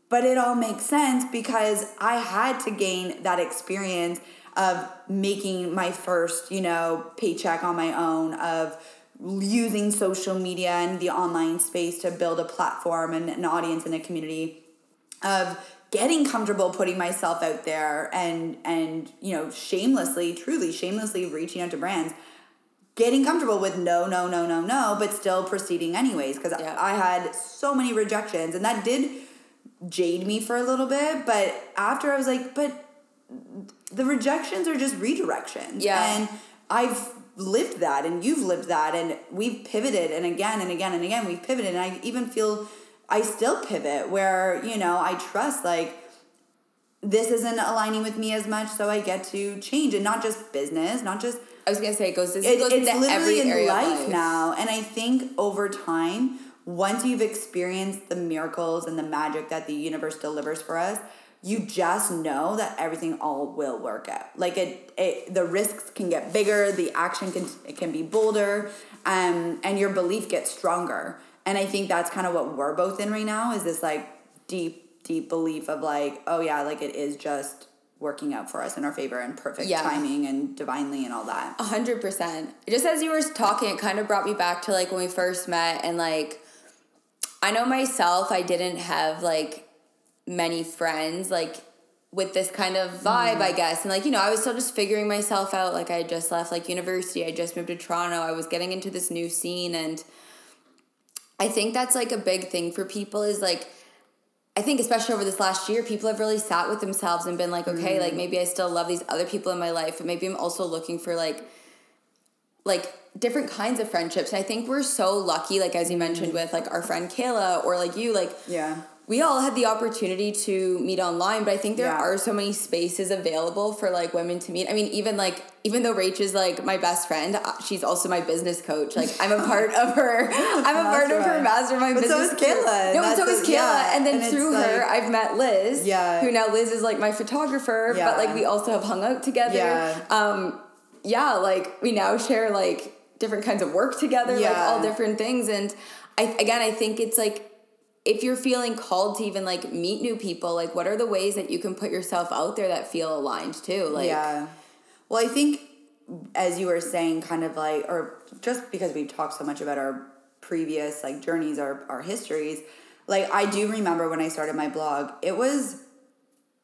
But it all makes sense because I had to gain that experience of making my first, you know, paycheck on my own, of using social media and the online space to build a platform and an audience and a community of getting comfortable putting myself out there and and you know shamelessly truly shamelessly reaching out to brands getting comfortable with no no no no no but still proceeding anyways because Yeah. i had so many rejections and that did jade me for a little bit but after i was like but the rejections are just redirections Yeah. and i've lived that and you've lived that and we've pivoted and again and again and again we've pivoted and i even feel i still pivot where you know i trust like this isn't aligning with me as much so i get to change and not just business not just I was gonna say it goes. This it, goes it's into literally every in area life, life now and i think over time once you've experienced the miracles and the magic that the universe delivers for us you just know that everything all will work out like it, it the risks can get bigger the action can it can be bolder um, and your belief gets stronger and i think that's kind of what we're both in right now is this like deep deep belief of like oh yeah like it is just working out for us in our favor and perfect Yeah. timing and divinely and all that A hundred percent. Just as you were talking, it kind of brought me back to like when we first met, and like, I know myself, I didn't have like many friends, like with this kind of vibe, I mm-hmm. guess. And like, you know, I was still just figuring myself out. Like, I had just left like university, I just moved to Toronto, I was getting into this new scene. And I think that's like a big thing for people is like, I think especially over this last year, people have really sat with themselves and been like, okay, like mm. maybe I still love these other people in my life, but maybe I'm also looking for like like different kinds of friendships. And I think we're so lucky, like as you mentioned mm. with like our friend Kayla or like you, like yeah we all had the opportunity to meet online, but I think there Yeah. are so many spaces available for like women to meet. I mean, even like even though Rach is like my best friend, uh, she's also my business coach. Like I'm a part of her. I'm a part of her Mastermind. But so business. is Kayla. No, so is Kayla, yeah. and then And through her, I've met Liz. Yeah. Who now Liz is like my photographer, Yeah. but like we also have hung out together. Yeah. Um, yeah, like we now share like different kinds of work together, like all different things. And I again, I think it's like if you're feeling called to even like meet new people, like what are the ways that you can put yourself out there that feel aligned too? Like yeah. Well, I think as you were saying, kind of like, or just because we've talked so much about our previous like journeys, our our histories, like I do remember when I started my blog, it was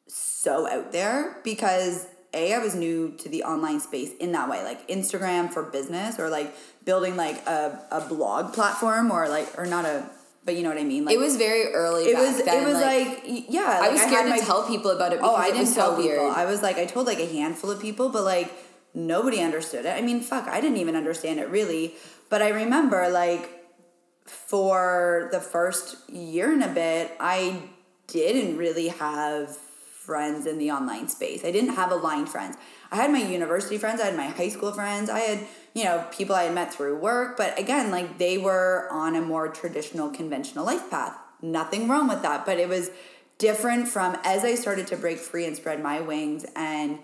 so out there because a I was new to the online space in that way, like Instagram for business or like building like a, a blog platform or like or not a, but you know what I mean. Like it was very early. it back was then, it was like, y- yeah. I was like, scared had to my- tell people about it because Oh, I it didn't so tell weird. people. I was like, I told like a handful of people, but like nobody understood it. I mean, fuck, I didn't even understand it really. But I remember like for the first year and a bit, I didn't really have friends in the online space. I didn't have aligned friends. I had my university friends, I had my high school friends, I had, you know, people I had met through work, but again, like they were on a more traditional, conventional life path. Nothing wrong with that, but it was different from as I started to break free and spread my wings and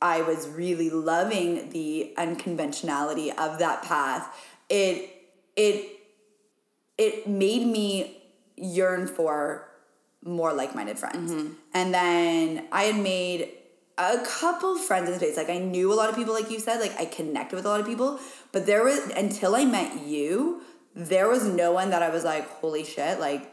I was really loving the unconventionality of that path. It it it made me yearn for more like-minded friends. Mm-hmm. And then I had made a couple friends in the space. Like I knew a lot of people, like you said, like I connected with a lot of people. But there was until I met you, there was no one that I was like, holy shit, like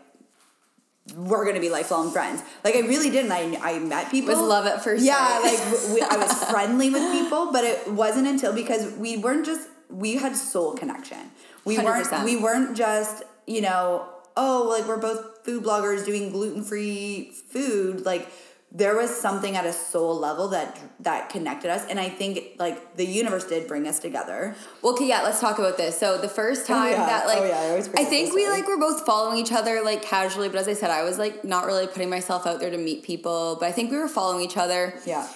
we're gonna be lifelong friends. Like I really didn't. I I met people. was love at first Yeah, sight. like we, I was friendly with people, but it wasn't until because we weren't just we had soul connection. We weren't we weren't just you know oh like we're both food bloggers doing gluten free food like. There was something at a soul level that that connected us, and I think like the universe did bring us together. Well, okay, yeah, let's talk about this. So the first time yeah. that like Oh, yeah, I forget think we like were both following each other like casually, but as I said, I was like not really putting myself out there to meet people, but I think we were following each other. Yeah,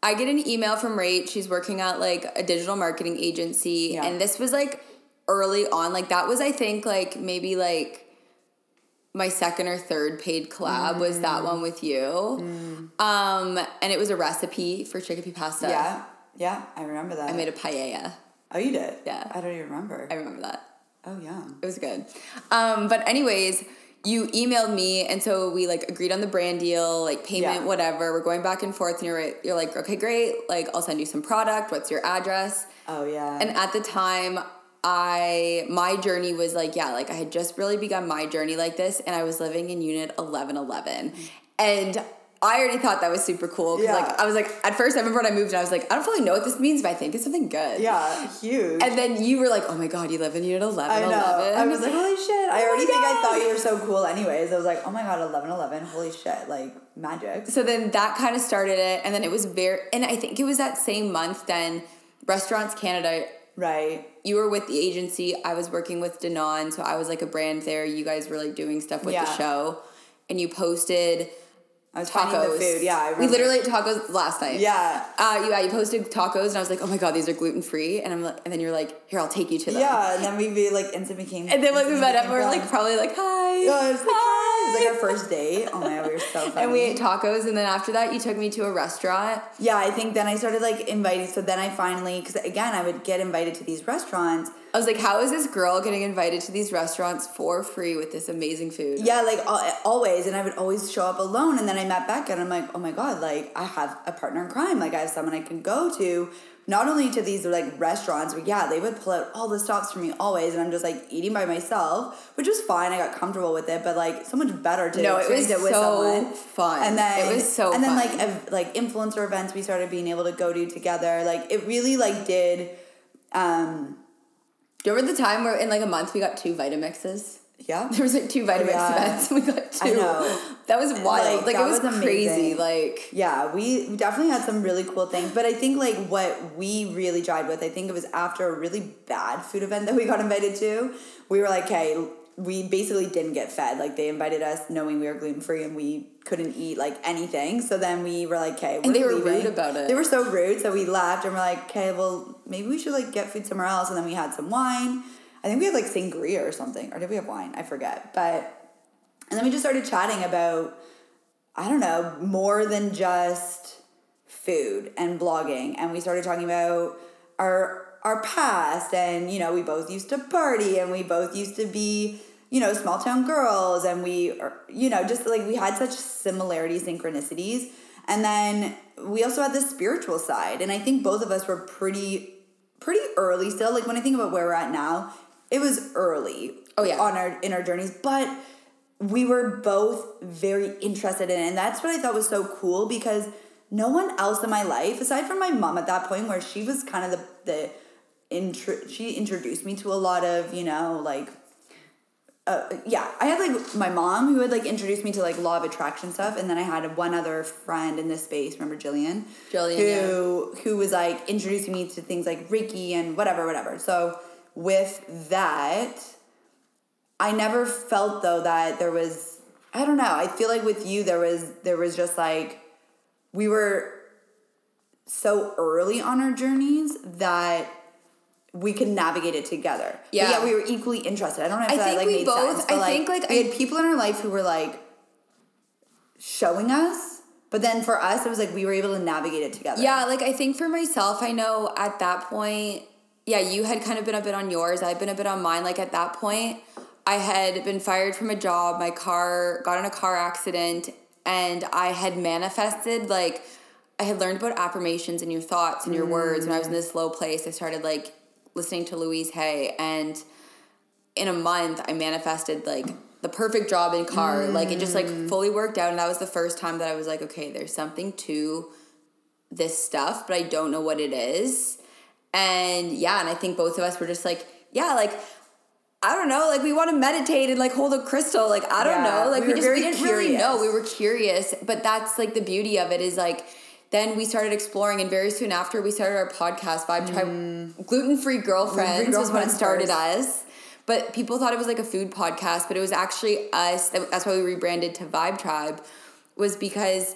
I get an email from Rach. She's working at like a digital marketing agency, Yeah. and this was like early on. Like that was I think like maybe like my second or third paid collab was that Mm. one with you. Um, and it was a recipe for chickpea pasta. yeah, yeah. I remember that. I made a paella. oh, you did? Yeah. I don't even remember. I remember that. oh, yeah. It was good. Um, but anyways, you emailed me, and so we like agreed on the brand deal, like payment, Yeah. whatever. We're going back and forth, and you're you're like, okay, great. Like I'll send you some product. What's your address? Oh, yeah. And at the time, I my journey was like, yeah, like I had just really begun my journey like this, and I was living in Unit eleven eleven, and. I already thought that was super cool because Yeah. like I was like at first I remember when I moved and I was like I don't really know what this means but I think it's something good yeah, huge. and then you were like oh my god you live in unit 11 I know. 11 I was like, holy shit. I Oh already think I thought you were so cool anyways. I was like, oh my god, 11 11. Holy shit. Like magic. so then that kind of started it and then it was very and i think it was that same month then restaurants canada Right. You were with the agency i was working with denon so i was like a brand there you guys were like doing stuff with the show and you posted I was the food. Yeah, I we literally ate tacos last night. Yeah. Uh, you, yeah, you posted tacos, and I was like, "Oh my god, these are gluten free," and I'm like, and then you're like, "Here, I'll take you to them." Yeah, and then we be like instant became. And then like we met up, we're like probably like, "Hi." Yeah, like, hi. It was like our first date. Oh my god, we were so funny. and we ate tacos, and then after that, you took me to a restaurant. Yeah, I think then I started like inviting. So then I finally, because again, I would get invited to these restaurants. I was like, "How is this girl getting invited to these restaurants for free with this amazing food?" Yeah, like always, and I would always show up alone. And then I met Becca, and I'm like, oh my god, like I have a partner in crime. Like I have someone I can go to. Not only to these like restaurants, but yeah, they would pull out all the stops for me always, and I'm just like eating by myself, which was fine. I got comfortable with it, but like so much better to No, it was experience with so someone. fun. And then It was so fun. and then fun. like ev- like influencer events we started being able to go to together. Like it really like did. um Do you remember the time where in like a month we got two Vitamixes? Yeah. There was like two Vitamix yeah. events. and We got two. I know. That was wild. Like, Like, it was, was crazy. Like Yeah, we definitely had some really cool things, but I think like what we really tried with, I think it was after a really bad food event that we got invited to. We were like, hey, we basically didn't get fed. Like they invited us knowing we were gluten free and we couldn't eat like anything. So then we were like, okay, we're they were rude about it. They were so rude. So we left and we're like, okay, well maybe we should like get food somewhere else. And then we had some wine. I think we had like sangria or something, or did we have wine? I forget. But and then we just started chatting about I don't know, more than just food and blogging. And we started talking about our our past and you know, we both used to party and we both used to be, you know, small town girls and we are, you know, just like we had such similarities, synchronicities. And then we also had the spiritual side. And I think both of us were pretty pretty early still. Like when I think about where we're at now, it was early. Oh, yeah. On our in our journeys. But we were both very interested in it. And that's what I thought was so cool because no one else in my life, aside from my mom at that point, where she was kind of the, the intro, she introduced me to a lot of, you know, like, uh, yeah, I had like my mom who had like introduced me to like law of attraction stuff, and then I had one other friend in this space. Remember Jillian? Jillian, who who was like introducing me to things like Reiki and whatever, whatever. So with that, I never felt though that there was I don't know. I feel like with you there was there was just like we were so early on our journeys that we could navigate it together. Yeah. yeah, we were equally interested. I don't know if I that think like we made both- sense. But I like, think, like, we I- had people in our life who were like showing us, but then for us it was like we were able to navigate it together. Yeah, like I think for myself, I know at that point, yeah, you had kind of been a bit on yours. I'd been a bit on mine. Like at that point, I had been fired from a job. My car got in a car accident, and I had manifested like I had learned about affirmations and your thoughts and your words. When I was in mm. this low place, I started like listening to Louise Hay, and in a month, I manifested like the perfect job in car. Like it just like mm. fully worked out, and that was the first time that I was like, okay, there's something to this stuff, but I don't know what it is. And yeah, and I think both of us were just like, yeah, like I don't know, like we want to meditate and like hold a crystal. Like I don't Yeah, know, like we we, just we didn't really know. We were curious, but that's like the beauty of it is like. Then we started exploring, and very soon after, we started our podcast, Vibe Tribe. Gluten Free Girlfriends was what it started first. as. But people thought it was like a food podcast, but it was actually us. That's why we rebranded to Vibe Tribe, was because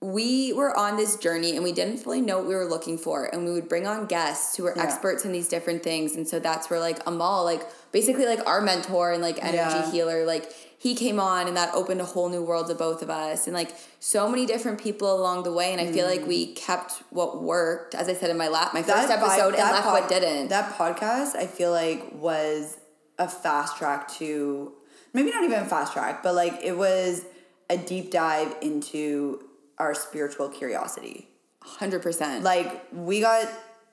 we were on this journey and we didn't fully know what we were looking for. And we would bring on guests who were Yeah. experts in these different things. And so that's where like amal like basically like our mentor and like energy Yeah. healer like he came on and that opened a whole new world to both of us. And like so many different people along the way. And i feel like mm. we kept what worked as i said in my lap my first That vibe- episode and left pod- what didn't. That podcast, I feel like, was a fast track to maybe not even fast track, but like it was a deep dive into our spiritual curiosity. 100% Like we got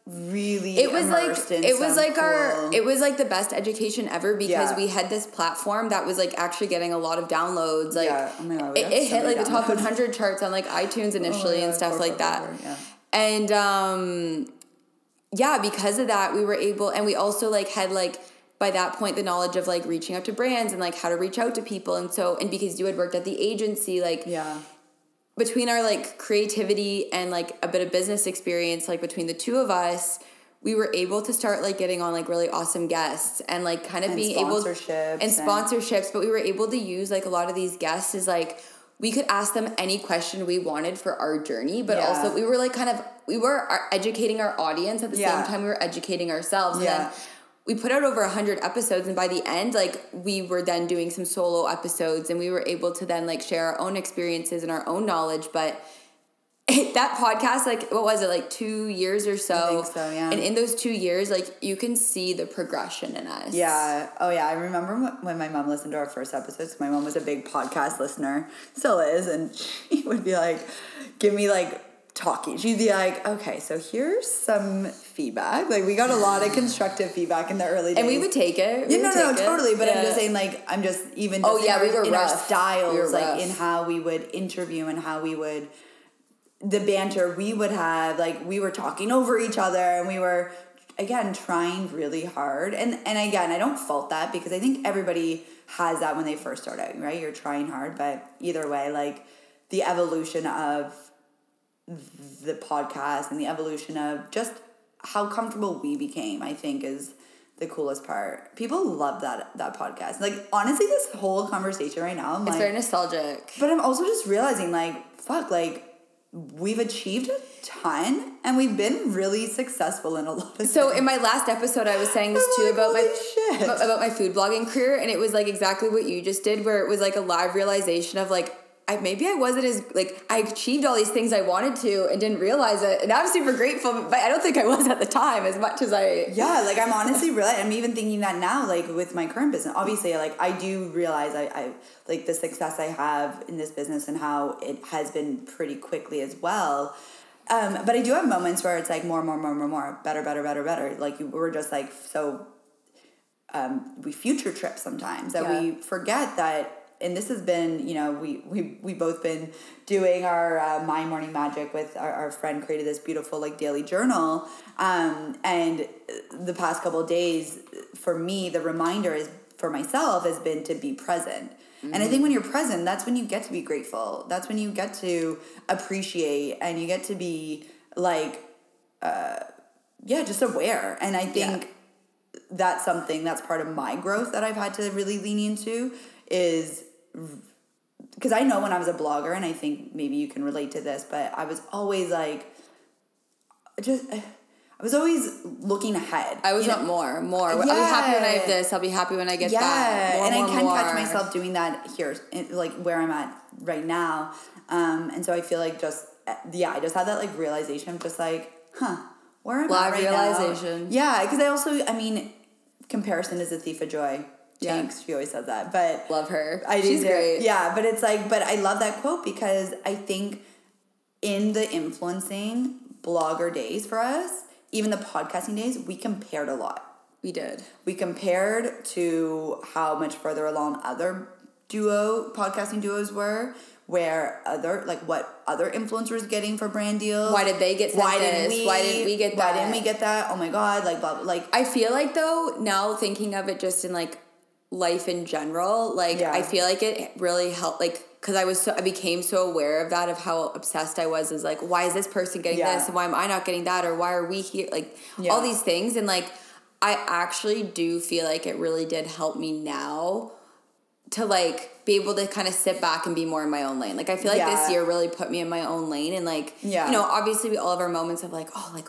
really it was like it was like our it was like the best education ever because Yeah. we had this platform that was like actually getting a lot of downloads like Yeah. Oh my God, it, it so hit like the top 100 charts on like itunes initially and God, stuff like that yeah. and um yeah because of that we were able and we also like had like by that point the knowledge of like reaching out to brands and like how to reach out to people and so and because you had worked at the agency like yeah. Between our like creativity and like a bit of business experience like between the two of us we were able to start like getting on like really awesome guests and like kind of And being able sponsorships and and- sponsorships but we were able to use like a lot of these guests as like we could ask them any question we wanted for our journey, but Yeah. also we were like kind of we were uh, educating our audience at the Yeah. same time we were educating ourselves. Yeah. And then we put out over 100 episodes and by the end like we were then doing some solo episodes and we were able to then like share our own experiences and our own knowledge but that podcast like what was it like two years or so think so, yeah. and in those two years like you can see the progression in us Yeah. Oh, yeah. I remember when my mom listened to our first episodes My mom was a big podcast listener, still is, and she would be like, give me like talking. She'd be like, okay, so here's some feedback. Like we got a lot of constructive feedback in the early days. and we would take it we Yeah, no, no, take it. totally. But I'm just saying, like, I'm just even. Oh, yeah, in we our, were in our rough. styles, We like rough. in how we would interview and how we would the banter we would have. Like we were talking over each other, and we were again trying really hard. And and again, I don't fault that because I think everybody has that when they first start out, right? You're trying hard, but either way, like the evolution of the podcast and the evolution of just how comfortable we became, I think is the coolest part. People love that that podcast. Like honestly, this whole conversation right now, I'm it's like, very nostalgic but I'm also just realizing like, fuck, like we've achieved a ton and we've been really successful in a lot of So things. in my last episode, I was saying this I'm too like, about my shit." about about my food blogging career, and it was like exactly what you just did, where it was like a live realization of like. I, maybe I wasn't as like I achieved all these things I wanted to and didn't realize it, and I'm super grateful. But I don't think I was at the time as much as I. yeah, like I'm honestly really I'm even thinking that now, like with my current business. Obviously, like I do realize I, I like the success I have in this business and how it has been pretty quickly as well. Um, but I do have moments where it's like more, more, more, more, more, better, better, better, better. Like you, we're just like so. Um, we future trip sometimes that Yeah. we forget that, and this has been, you know, we we we both been doing our uh, my morning magic with our, our friend created this beautiful like daily journal, um, and the past couple of days for me the reminder is for myself has been to be present. And I think when you're present, that's when you get to be grateful. That's when you get to appreciate and you get to be like, uh, yeah, just aware. And I think that's something that's part of my growth that I've had to really lean into is because I know when I was a blogger, and I think maybe you can relate to this, but I was always like, just, I was always looking ahead. I was you not know? more, more. I'll be happy when I have this. I'll be happy when I get yeah, that. More, and more, I can more. catch myself doing that here, like where I'm at right now. Um, and so I feel like just yeah, I just had that like realization of just like, huh, where am I right now? realization. Yeah, because I also, I mean, comparison is a thief of joy. Yeah. She always says that, but Love her. I She's great. Yeah, but it's like, but I love that quote because I think in the influencing blogger days for us, even the podcasting days, we compared a lot We did. we compared to how much further along other duo podcasting duos were where other like what other influencers getting for brand deals Why did they get why didn't we Why didn't we get why didn't we get that oh my god like blah, blah like I feel like though now thinking of it just in like life in general, like Yeah. I feel like it really helped like because I was so I became so aware of that of how obsessed I was is like why is this person getting Yeah. this and why am I not getting that or why are we here like Yeah. all these things and like I actually do feel like it really did help me now to like be able to kind of sit back and be more in my own lane. Like I feel like Yeah. this year really put me in my own lane and like Yeah. you know obviously we all have our moments of like oh like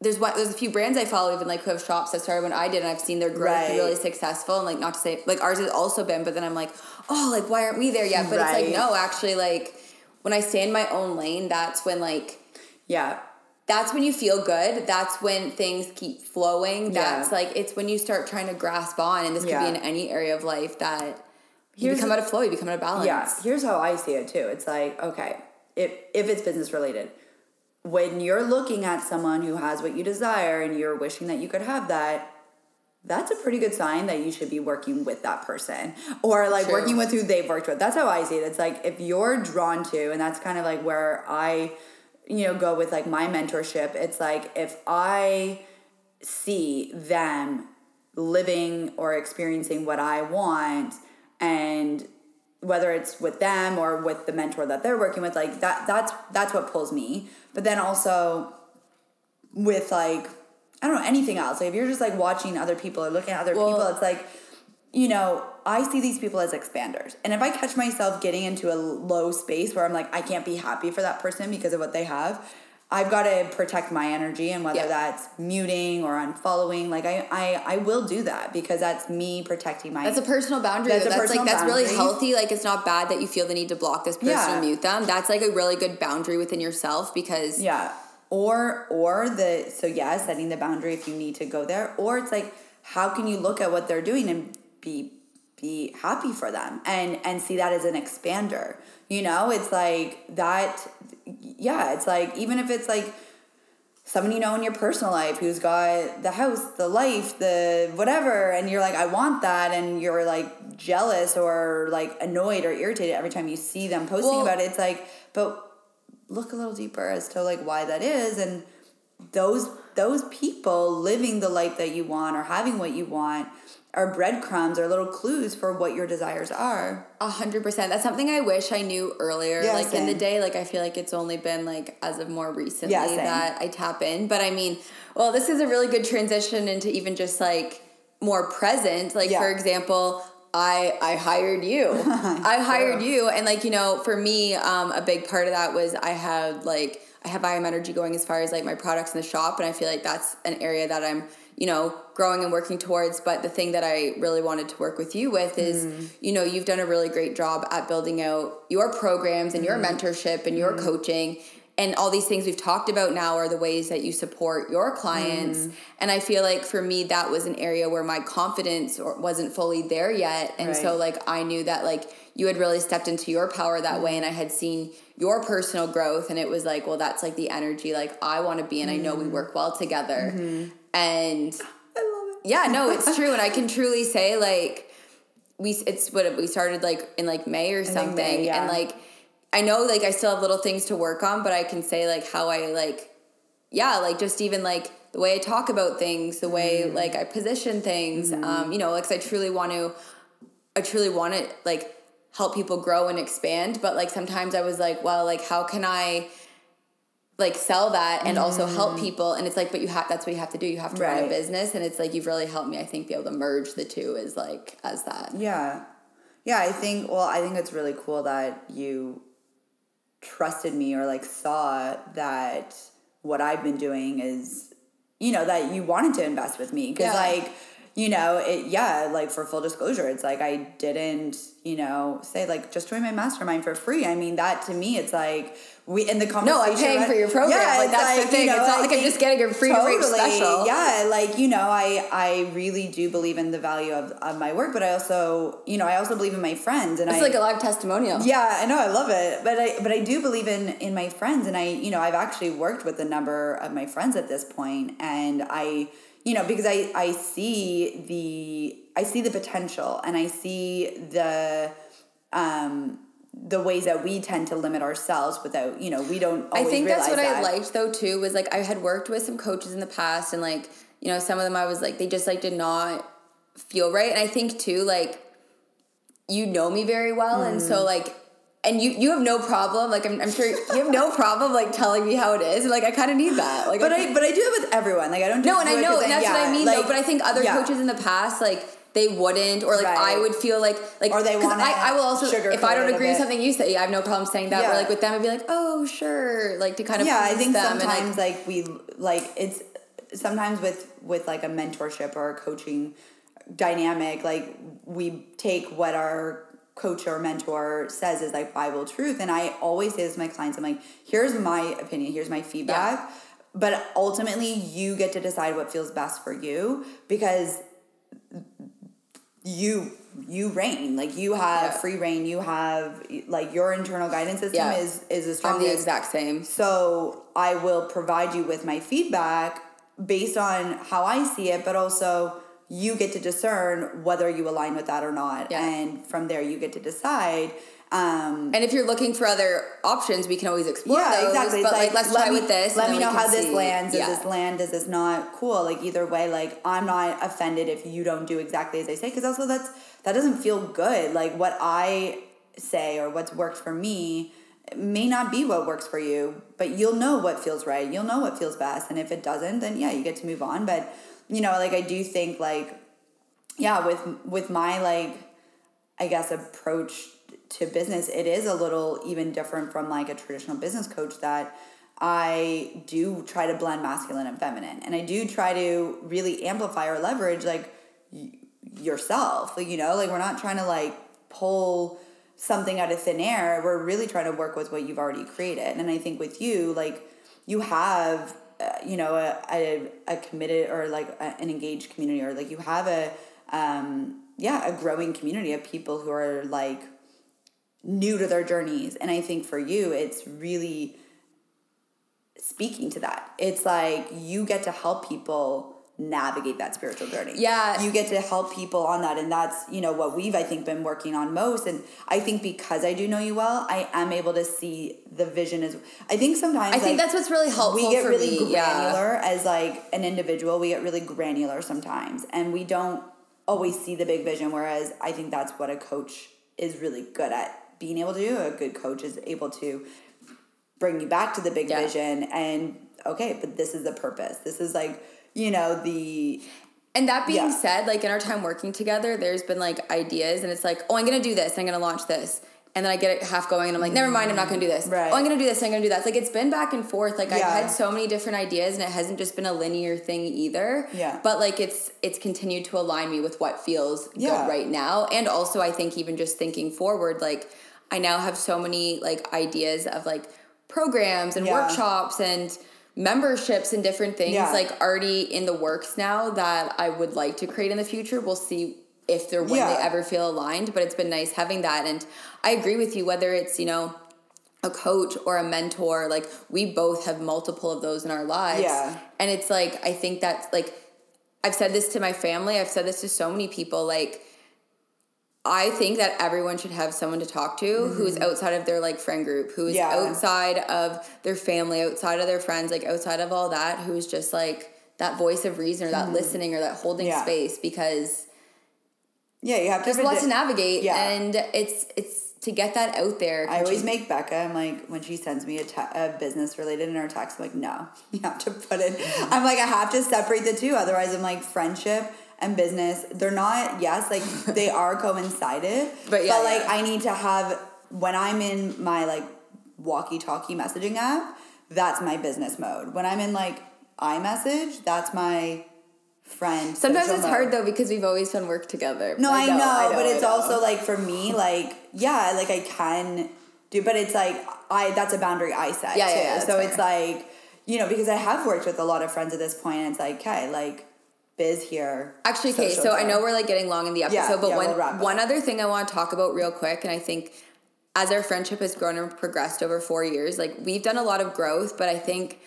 there's what there's a few brands I follow even like who have shops that started when I did and I've seen their growth Right. be really successful and like not to say like ours has also been but then I'm like oh like why aren't we there yet but it's like no actually like when I stay in my own lane that's when like yeah that's when you feel good that's when things keep flowing that's Yeah. like it's when you start trying to grasp on and this could Yeah. be in any area of life that you Here's- become out of flow you become out of balance Yeah, here's how I see it too. It's like, okay, if if it's business related, when you're looking at someone who has what you desire and you're wishing that you could have that, that's a pretty good sign that you should be working with that person or like True. working with who they've worked with. That's how I see it. It's like if you're drawn to, and that's kind of like where I, you know, go with like my mentorship. It's like if I see them living or experiencing what I want and whether it's with them or with the mentor that they're working with like that that's that's what pulls me but then also with like I don't know anything else like if you're just like watching other people or looking at other Well- people it's like you know I see these people as expanders. And if I catch myself getting into a low space where I'm like, I can't be happy for that person because of what they have, I've got to protect my energy and whether Yeah. that's muting or unfollowing, like I, I I will do that because that's me protecting my That's a personal boundary. That's That's, personal like that's really healthy. Like it's not bad that you feel the need to block this person Yeah. or mute them. That's like a really good boundary within yourself because Yeah. Or or the so yeah, setting the boundary if you need to go there. Or it's like how can you look at what they're doing and be be happy for them and and see that as an expander. You know, it's like that yeah, it's like even if it's like someone you know in your personal life who's got the house, the life, the whatever, and you're like, I want that, and you're like jealous or like annoyed or irritated every time you see them posting Well- about it. It's like, but look a little deeper as to like why that is, and those those people living the life that you want or having what you want are breadcrumbs or little clues for what your desires are. A hundred percent. That's something I wish I knew earlier. Yeah, like in the day, like I feel like it's only been like as of more recently Yeah, that I tap in. But I mean, well, this is a really good transition into even just like more present. Like Yeah. for example, I I hired you. I hired you, and like you know, for me, um, a big part of that was I had like I have I am energy going as far as like my products in the shop, and I feel like that's an area that I'm you know growing and working towards. But the thing that I really wanted to work with you with is mm. you know you've done a really great job at building out your programs and your mm-hmm. mentorship and your mm-hmm. coaching. And all these things we've talked about now are the ways that you support your clients. Mm. And I feel like for me, that was an area where my confidence wasn't fully there yet. And so, like, I knew that, like, you had really stepped into your power that way. And I had seen your personal growth. And it was like, well, that's like the energy, like, I want to be. And I know we mm. work well together. Mm-hmm. And I love it. yeah, no, it's true. And I can truly say, like, we, it's what we started like in like May or something. May, yeah. And like, I know like I still have little things to work on, but I can say like how I like, yeah, like just even like the way I talk about things, the way Mm-hmm. like I position things, um, you know, like 'cause I truly want to, I truly want to like help people grow and expand. But like sometimes I was like, well, like how can I like sell that and also help people? And it's like, but you have that's what you have to do. You have to run a Mm. Business, and it's like you've really helped me. I think be able to merge the two is like as that. Yeah. Yeah, I think well, I think it's really cool that you trusted me or like saw that what I've been doing is you know that you wanted to invest with me cuz Yeah. like you know, it yeah, like for full disclosure, it's like I didn't, you know, say like just join my mastermind for free. I mean, that to me it's like we in the No, I'm paying for your program. Yeah, like that's the thing. you know, it's not I like I'm just getting a free rate special. yeah, like you know, I I really do believe in the value of, of my work, but I also you know I also believe in my friends, and It's I like a live testimonial. yeah, I know, I love it, but I but I do believe in in my friends, and I you know I've actually worked with a number of my friends at this point, and I you know because I I see the I see the potential, and I see the um the ways that we tend to limit ourselves without you know we don't I think that's what realize I liked though too was like I had worked with some coaches in the past and like you know some of them I was like they just like did not feel right. And I think too like you know me very well. And Mm. so like and you you have no problem like I'm, I'm sure you have no problem like telling me how it is and like I kind of need that like But I but I do it with everyone. Like I don't. no just and do I know and that's what I mean like, though but I think other yeah. coaches in the past like they wouldn't or like I would feel like like Or they wanna I, I will also if I don't agree with something you say I have no problem saying that Yeah. but like with them I'd be like oh sure like to kind of yeah i think and, like, sometimes like, we like it's sometimes with with like a mentorship or a coaching dynamic like we take what our coach or mentor says is like bible truth. And i always say this to my clients i'm like here's my opinion. Here's my feedback. But ultimately you get to decide what feels best for you because you you reign. Like you have Yeah. free rein. You have like your internal guidance system Yeah. is is I'm the exact same. so I will provide you with my feedback based on how I see it, but also you get to discern whether you align with that or not. Yeah. And from there, you get to decide. Um, And if you're looking for other options, we can always explore yeah, those. exactly. But It's like, let's let try me, with this. Let me know how can this see. lands. Does this land? Does this not? Cool. Like either way, like I'm not offended if you don't do exactly as I say, because also that's that doesn't feel good. Like what I say or what's worked for me may not be what works for you, but you'll know what feels right. You'll know what feels best, and if it doesn't, then yeah, you get to move on. But you know, like I do think like yeah, with with my like I guess, approach to business, it is a little even different from like a traditional business coach that I do try to blend masculine and feminine. And I do try to really amplify or leverage like y- yourself. Like, you know, like we're not trying to like pull something out of thin air. We're really trying to work with what you've already created. And I think with you, like, you have, you know, a, a, a committed or like a, an engaged community, or like you have a, um, yeah, a growing community of people who are like new to their journeys. And I think for you, it's really speaking to that. It's like you get to help people navigate that spiritual journey. Yeah. You get to help people on that. And that's, you know, what we've, I think, been working on most. And I think because I do know you well, I am able to see the vision as, I think sometimes. I think like, that's what's really helpful we get really me. Yeah. granular as like an individual. We get really granular sometimes. And we don't always see the big vision. Whereas I think that's what a coach is really good at being able to do. A good coach is able to bring you back to the big Yeah. vision and okay, but this is the purpose. This is like, you know, the And that being Yeah. said, like in our time working together, there's been like ideas, and it's like, oh, I'm gonna do this, I'm gonna launch this. And then I get it half going, and I'm like, never mind, I'm not gonna do this. Right. Oh, I'm gonna do this, I'm gonna do that. It's like it's been back and forth. Like I've had so many different ideas, and it hasn't just been a linear thing either. Yeah. But like it's it's continued to align me with what feels Yeah. good right now, and also I think even just thinking forward, like I now have so many like ideas of like programs and Yeah. workshops and memberships and different things Yeah. like already in the works now that I would like to create in the future. We'll see if they're when Yeah. they ever feel aligned, but it's been nice having that. And I agree with you, whether it's, you know, a coach or a mentor, like we both have multiple of those in our lives. Yeah. And it's like, I think that's like, I've said this to my family, I've said this to so many people, like, I think that everyone should have someone to talk to who's outside of their like friend group, who's Mm-hmm. Yeah. outside of their family, outside of their friends, like outside of all that, who's just like that voice of reason or that listening or that holding Mm-hmm. Yeah. space because yeah, you have to there's a lot to navigate Yeah. and it's it's to get that out there. I always you- make Becca. I'm like when she sends me a, te- a business related in her text. I'm like, no, you have to put it. Mm-hmm. I'm like, I have to separate the two. Otherwise, I'm like friendship and business. They're not. Yes, like they are coincided. But yeah, but like yeah. I need to have when I'm in my like walkie-talkie messaging app. That's my business mode. When I'm in like iMessage, that's my friend. Sometimes it's mode. hard though because we've always done work together. No, I know, but I it's know. also like for me, like yeah, like I can do, but it's like I that's a boundary I set Yeah, too. yeah, so it's like you know because I have worked with a lot of friends at this point, and it's like okay, like biz here. Actually, okay, so I know we're like getting long in the episode, Yeah, but yeah, one we'll one other thing I want to talk about real quick, and I think as our friendship has grown and progressed over four years, like we've done a lot of growth, but I think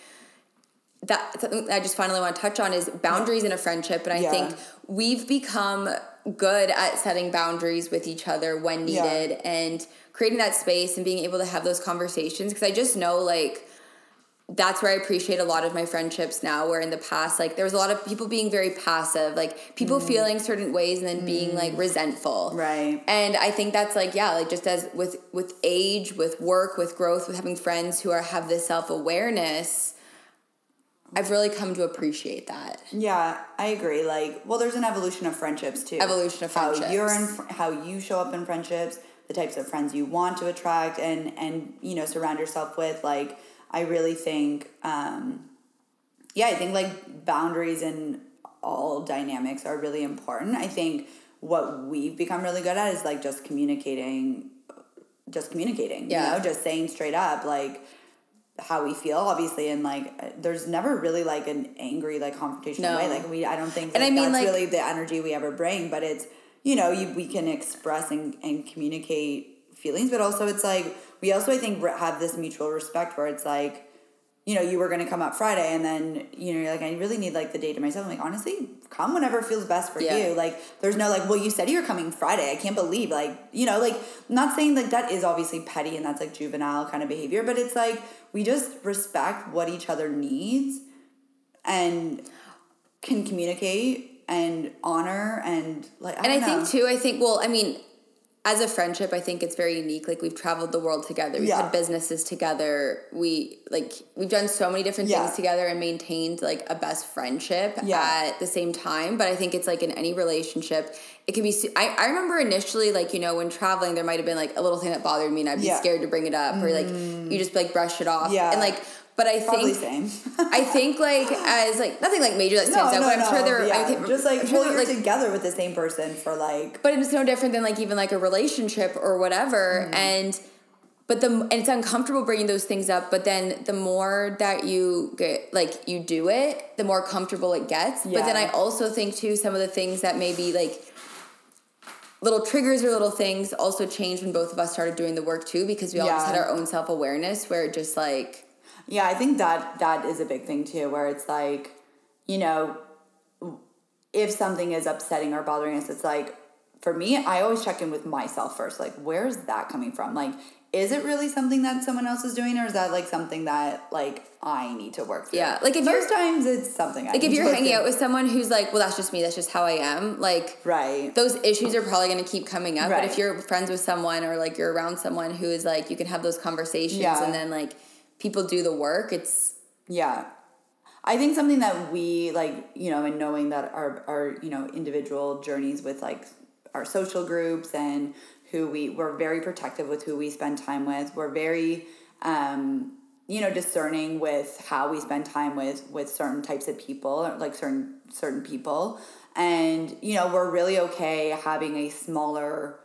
that something I just finally want to touch on is boundaries in a friendship, and I Yeah. think we've become good at setting boundaries with each other when Yeah. needed and creating that space and being able to have those conversations because I just know like that's where I appreciate a lot of my friendships now. Where in the past, like there was a lot of people being very passive, like people feeling certain ways and then being like resentful. Mm. Right. And I think that's like yeah, like just as with with age, with work, with growth, with having friends who are have this self awareness. I've really come to appreciate that. Yeah, I agree. Like, well, there's an evolution of friendships too. Evolution of friendships. How you're in, fr- how you show up in friendships, the types of friends you want to attract, and and you know surround yourself with. Like, I really think, um, yeah, I think like boundaries in all dynamics are really important. I think what we've become really good at is like just communicating, just communicating. Yeah. You know, just saying straight up like how we feel obviously and like there's never really like an angry like confrontational No. way like we i don't think And like, I mean, that's like- really the energy we ever bring but it's you know you, we can express and, and communicate feelings but also it's like we also i think have this mutual respect where it's like you know you were going to come up friday and then you know you're like i really need like the day to myself. I'm like honestly come whenever feels best for Yeah. you. Like there's no like well you said you were coming friday. I can't believe like you know like not saying like that is obviously petty and that's like juvenile kind of behavior but it's like we just respect what each other needs and can communicate and honor and like And I think too, I think well, I mean, as a friendship, I think it's very unique. Like we've traveled the world together. We've Yeah. had businesses together. We like we've done so many different Yeah. things together and maintained like a best friendship Yeah. at the same time. But I think it's like in any relationship, it can be. I I remember initially like you know when traveling, there might have been like a little thing that bothered me, and I'd be. Mm. scared to bring it up, or like you just like brush it off. Yeah. and like. But I Probably think same. I think like as like nothing like major that no, stands out, no, but I'm no. sure there. yeah. I just like I'm sure well, you're like, together with the same person for like but it's no different than like even like a relationship or whatever Mm-hmm. and but the and it's uncomfortable bringing those things up but then the more that you get like you do it the more comfortable it gets but then i also think too some of the things that maybe like little triggers or little things also changed when both of us started doing the work too because we all just had our own self-awareness where it just like Yeah, I think that that is a big thing too, where it's like, you know, if something is upsetting or bothering us, it's like, for me, I always check in with myself first. Like, where's that coming from? Like, is it really something that someone else is doing, or is that like something that like I need to work through? Yeah, like, if most you're- times it's something. I like if you're hanging out with someone who's like well that's just me that's just how i am like right, those issues are probably going to keep coming up Right. but if you're friends with someone or like you're around someone who is like you can have those conversations Yeah. and then like people do the work it's Yeah. I think something that we like, you know, and knowing that our our, you know, individual journeys with like our social groups and who we we're very protective with who we spend time with. We're very um you know discerning with how we spend time with with certain types of people like certain certain people and you know we're really okay having a smaller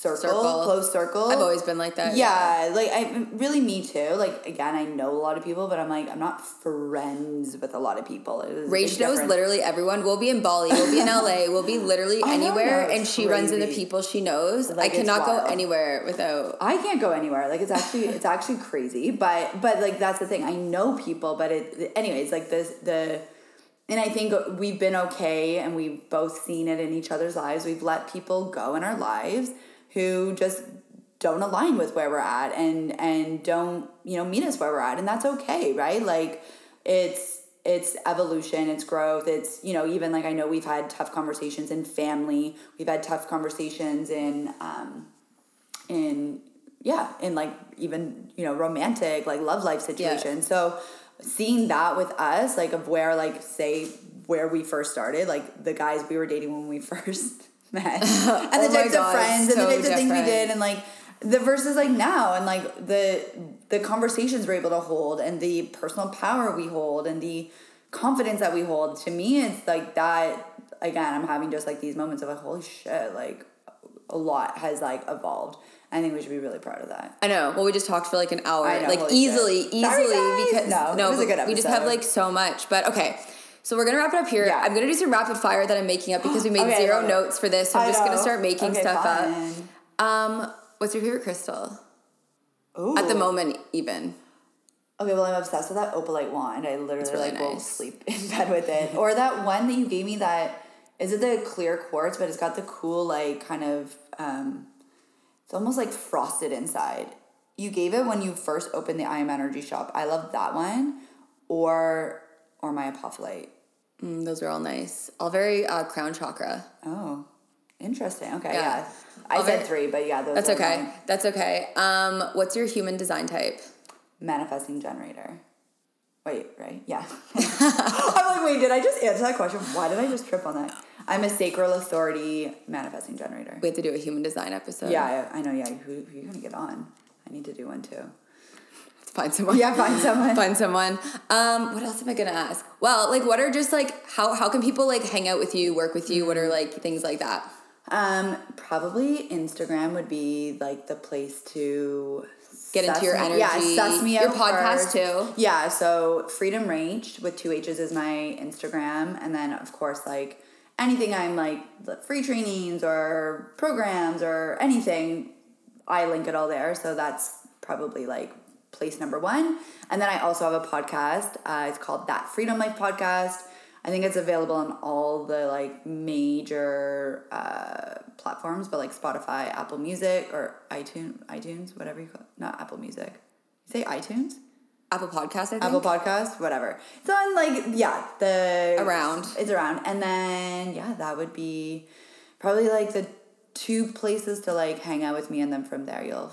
circle, Circle. close circle i've always been like that yeah, like I really me too. Like again, I know a lot of people, but I'm like I'm not friends with a lot of people. Rach knows literally everyone. We'll be in Bali. We'll be in LA. We'll be literally know, anywhere, and she runs into crazy. people she knows. Like, I cannot go anywhere without. I can't go anywhere. Like it's actually it's actually crazy. But but like that's the thing. I know people, but it anyways like this the. And I think we've been okay and we've both seen it in each other's lives. We've let people go in our lives who just don't align with where we're at and and don't, you know, meet us where we're at. And that's okay, right? Like it's it's evolution, it's growth, it's, you know, even like I know we've had tough conversations in family, we've had tough conversations in um in yeah in like even you know romantic like love life situations so seeing that with us like of where like say where we first started like the guys we were dating when we first met and Oh the types God, of friends and so the types of things we did and like the versus like now and like the the conversations we're able to hold and the personal power we hold and the confidence that we hold. To me it's like that again i'm having just like these moments of like holy shit like a lot has like evolved. I think we should be really proud of that. I know. Well, we just talked for like an hour, know, like easily, shit. easily Sorry, because No, it was a but good we just have like so much. But okay, so we're gonna wrap it up here. Yeah. I'm gonna do some rapid fire that I'm making up because we made Okay, zero it. notes for this. So I'm I just gonna start making Okay, stuff fine. up. Um, what's your favorite crystal Ooh. at the moment? Even Okay, well, I'm obsessed with that opalite wand. I literally really like will sleep in bed with it. or that one that you gave me that is it the clear quartz, but it's got the cool like kind of um, it's almost like frosted inside. You gave it when you first opened the I Am Energy shop. I love that one, or or my apophyllite. Mm, those are all nice. All very uh, crown chakra. Oh, interesting. Okay, Yeah. yeah. I All said very- three, but yeah, those That's okay. That's okay. Um, what's your human design type? manifesting generator. Wait, right? Yeah. I'm like, wait, did I just answer that question? Why did I just trip on that? I'm a sacral authority manifesting generator. We have to do a human design episode. Yeah, I, I know. Yeah, who, who are you gonna get on? I need to do one too. Find someone. Yeah, find someone. find someone. Um, what else am I gonna ask? Well, like, what are just like how how can people like hang out with you, work with you? What are like things like that? Um, probably Instagram would be like the place to Get into your me- energy. Yeah, suss me Your podcast first. too. Yeah, so Freedom Ranged with two H's is my Instagram, and then of course like anything I'm like free trainings or programs or anything, I link it all there. So that's probably like place number one. And then I also have a podcast. Uh, it's called That Freedom Life Podcast. I think it's available on all the like major uh, platforms, but like Spotify, Apple Music, or iTunes, iTunes, whatever you call it. Not Apple Music. You say iTunes? Apple Podcast, I think. Apple Podcast, whatever. It's on like yeah, the Around. It's around, and then yeah, that would be probably like the two places to like hang out with me, and then from there you'll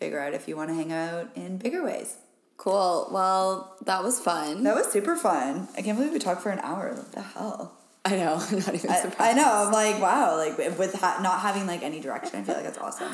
figure out if you want to hang out in bigger ways. Cool. Well, that was fun. That was super fun. I can't believe we talked for an hour. What the hell? I know. I'm not even I, surprised. I know. I'm like, wow. Like with ha- not having like any direction, I feel like that's awesome.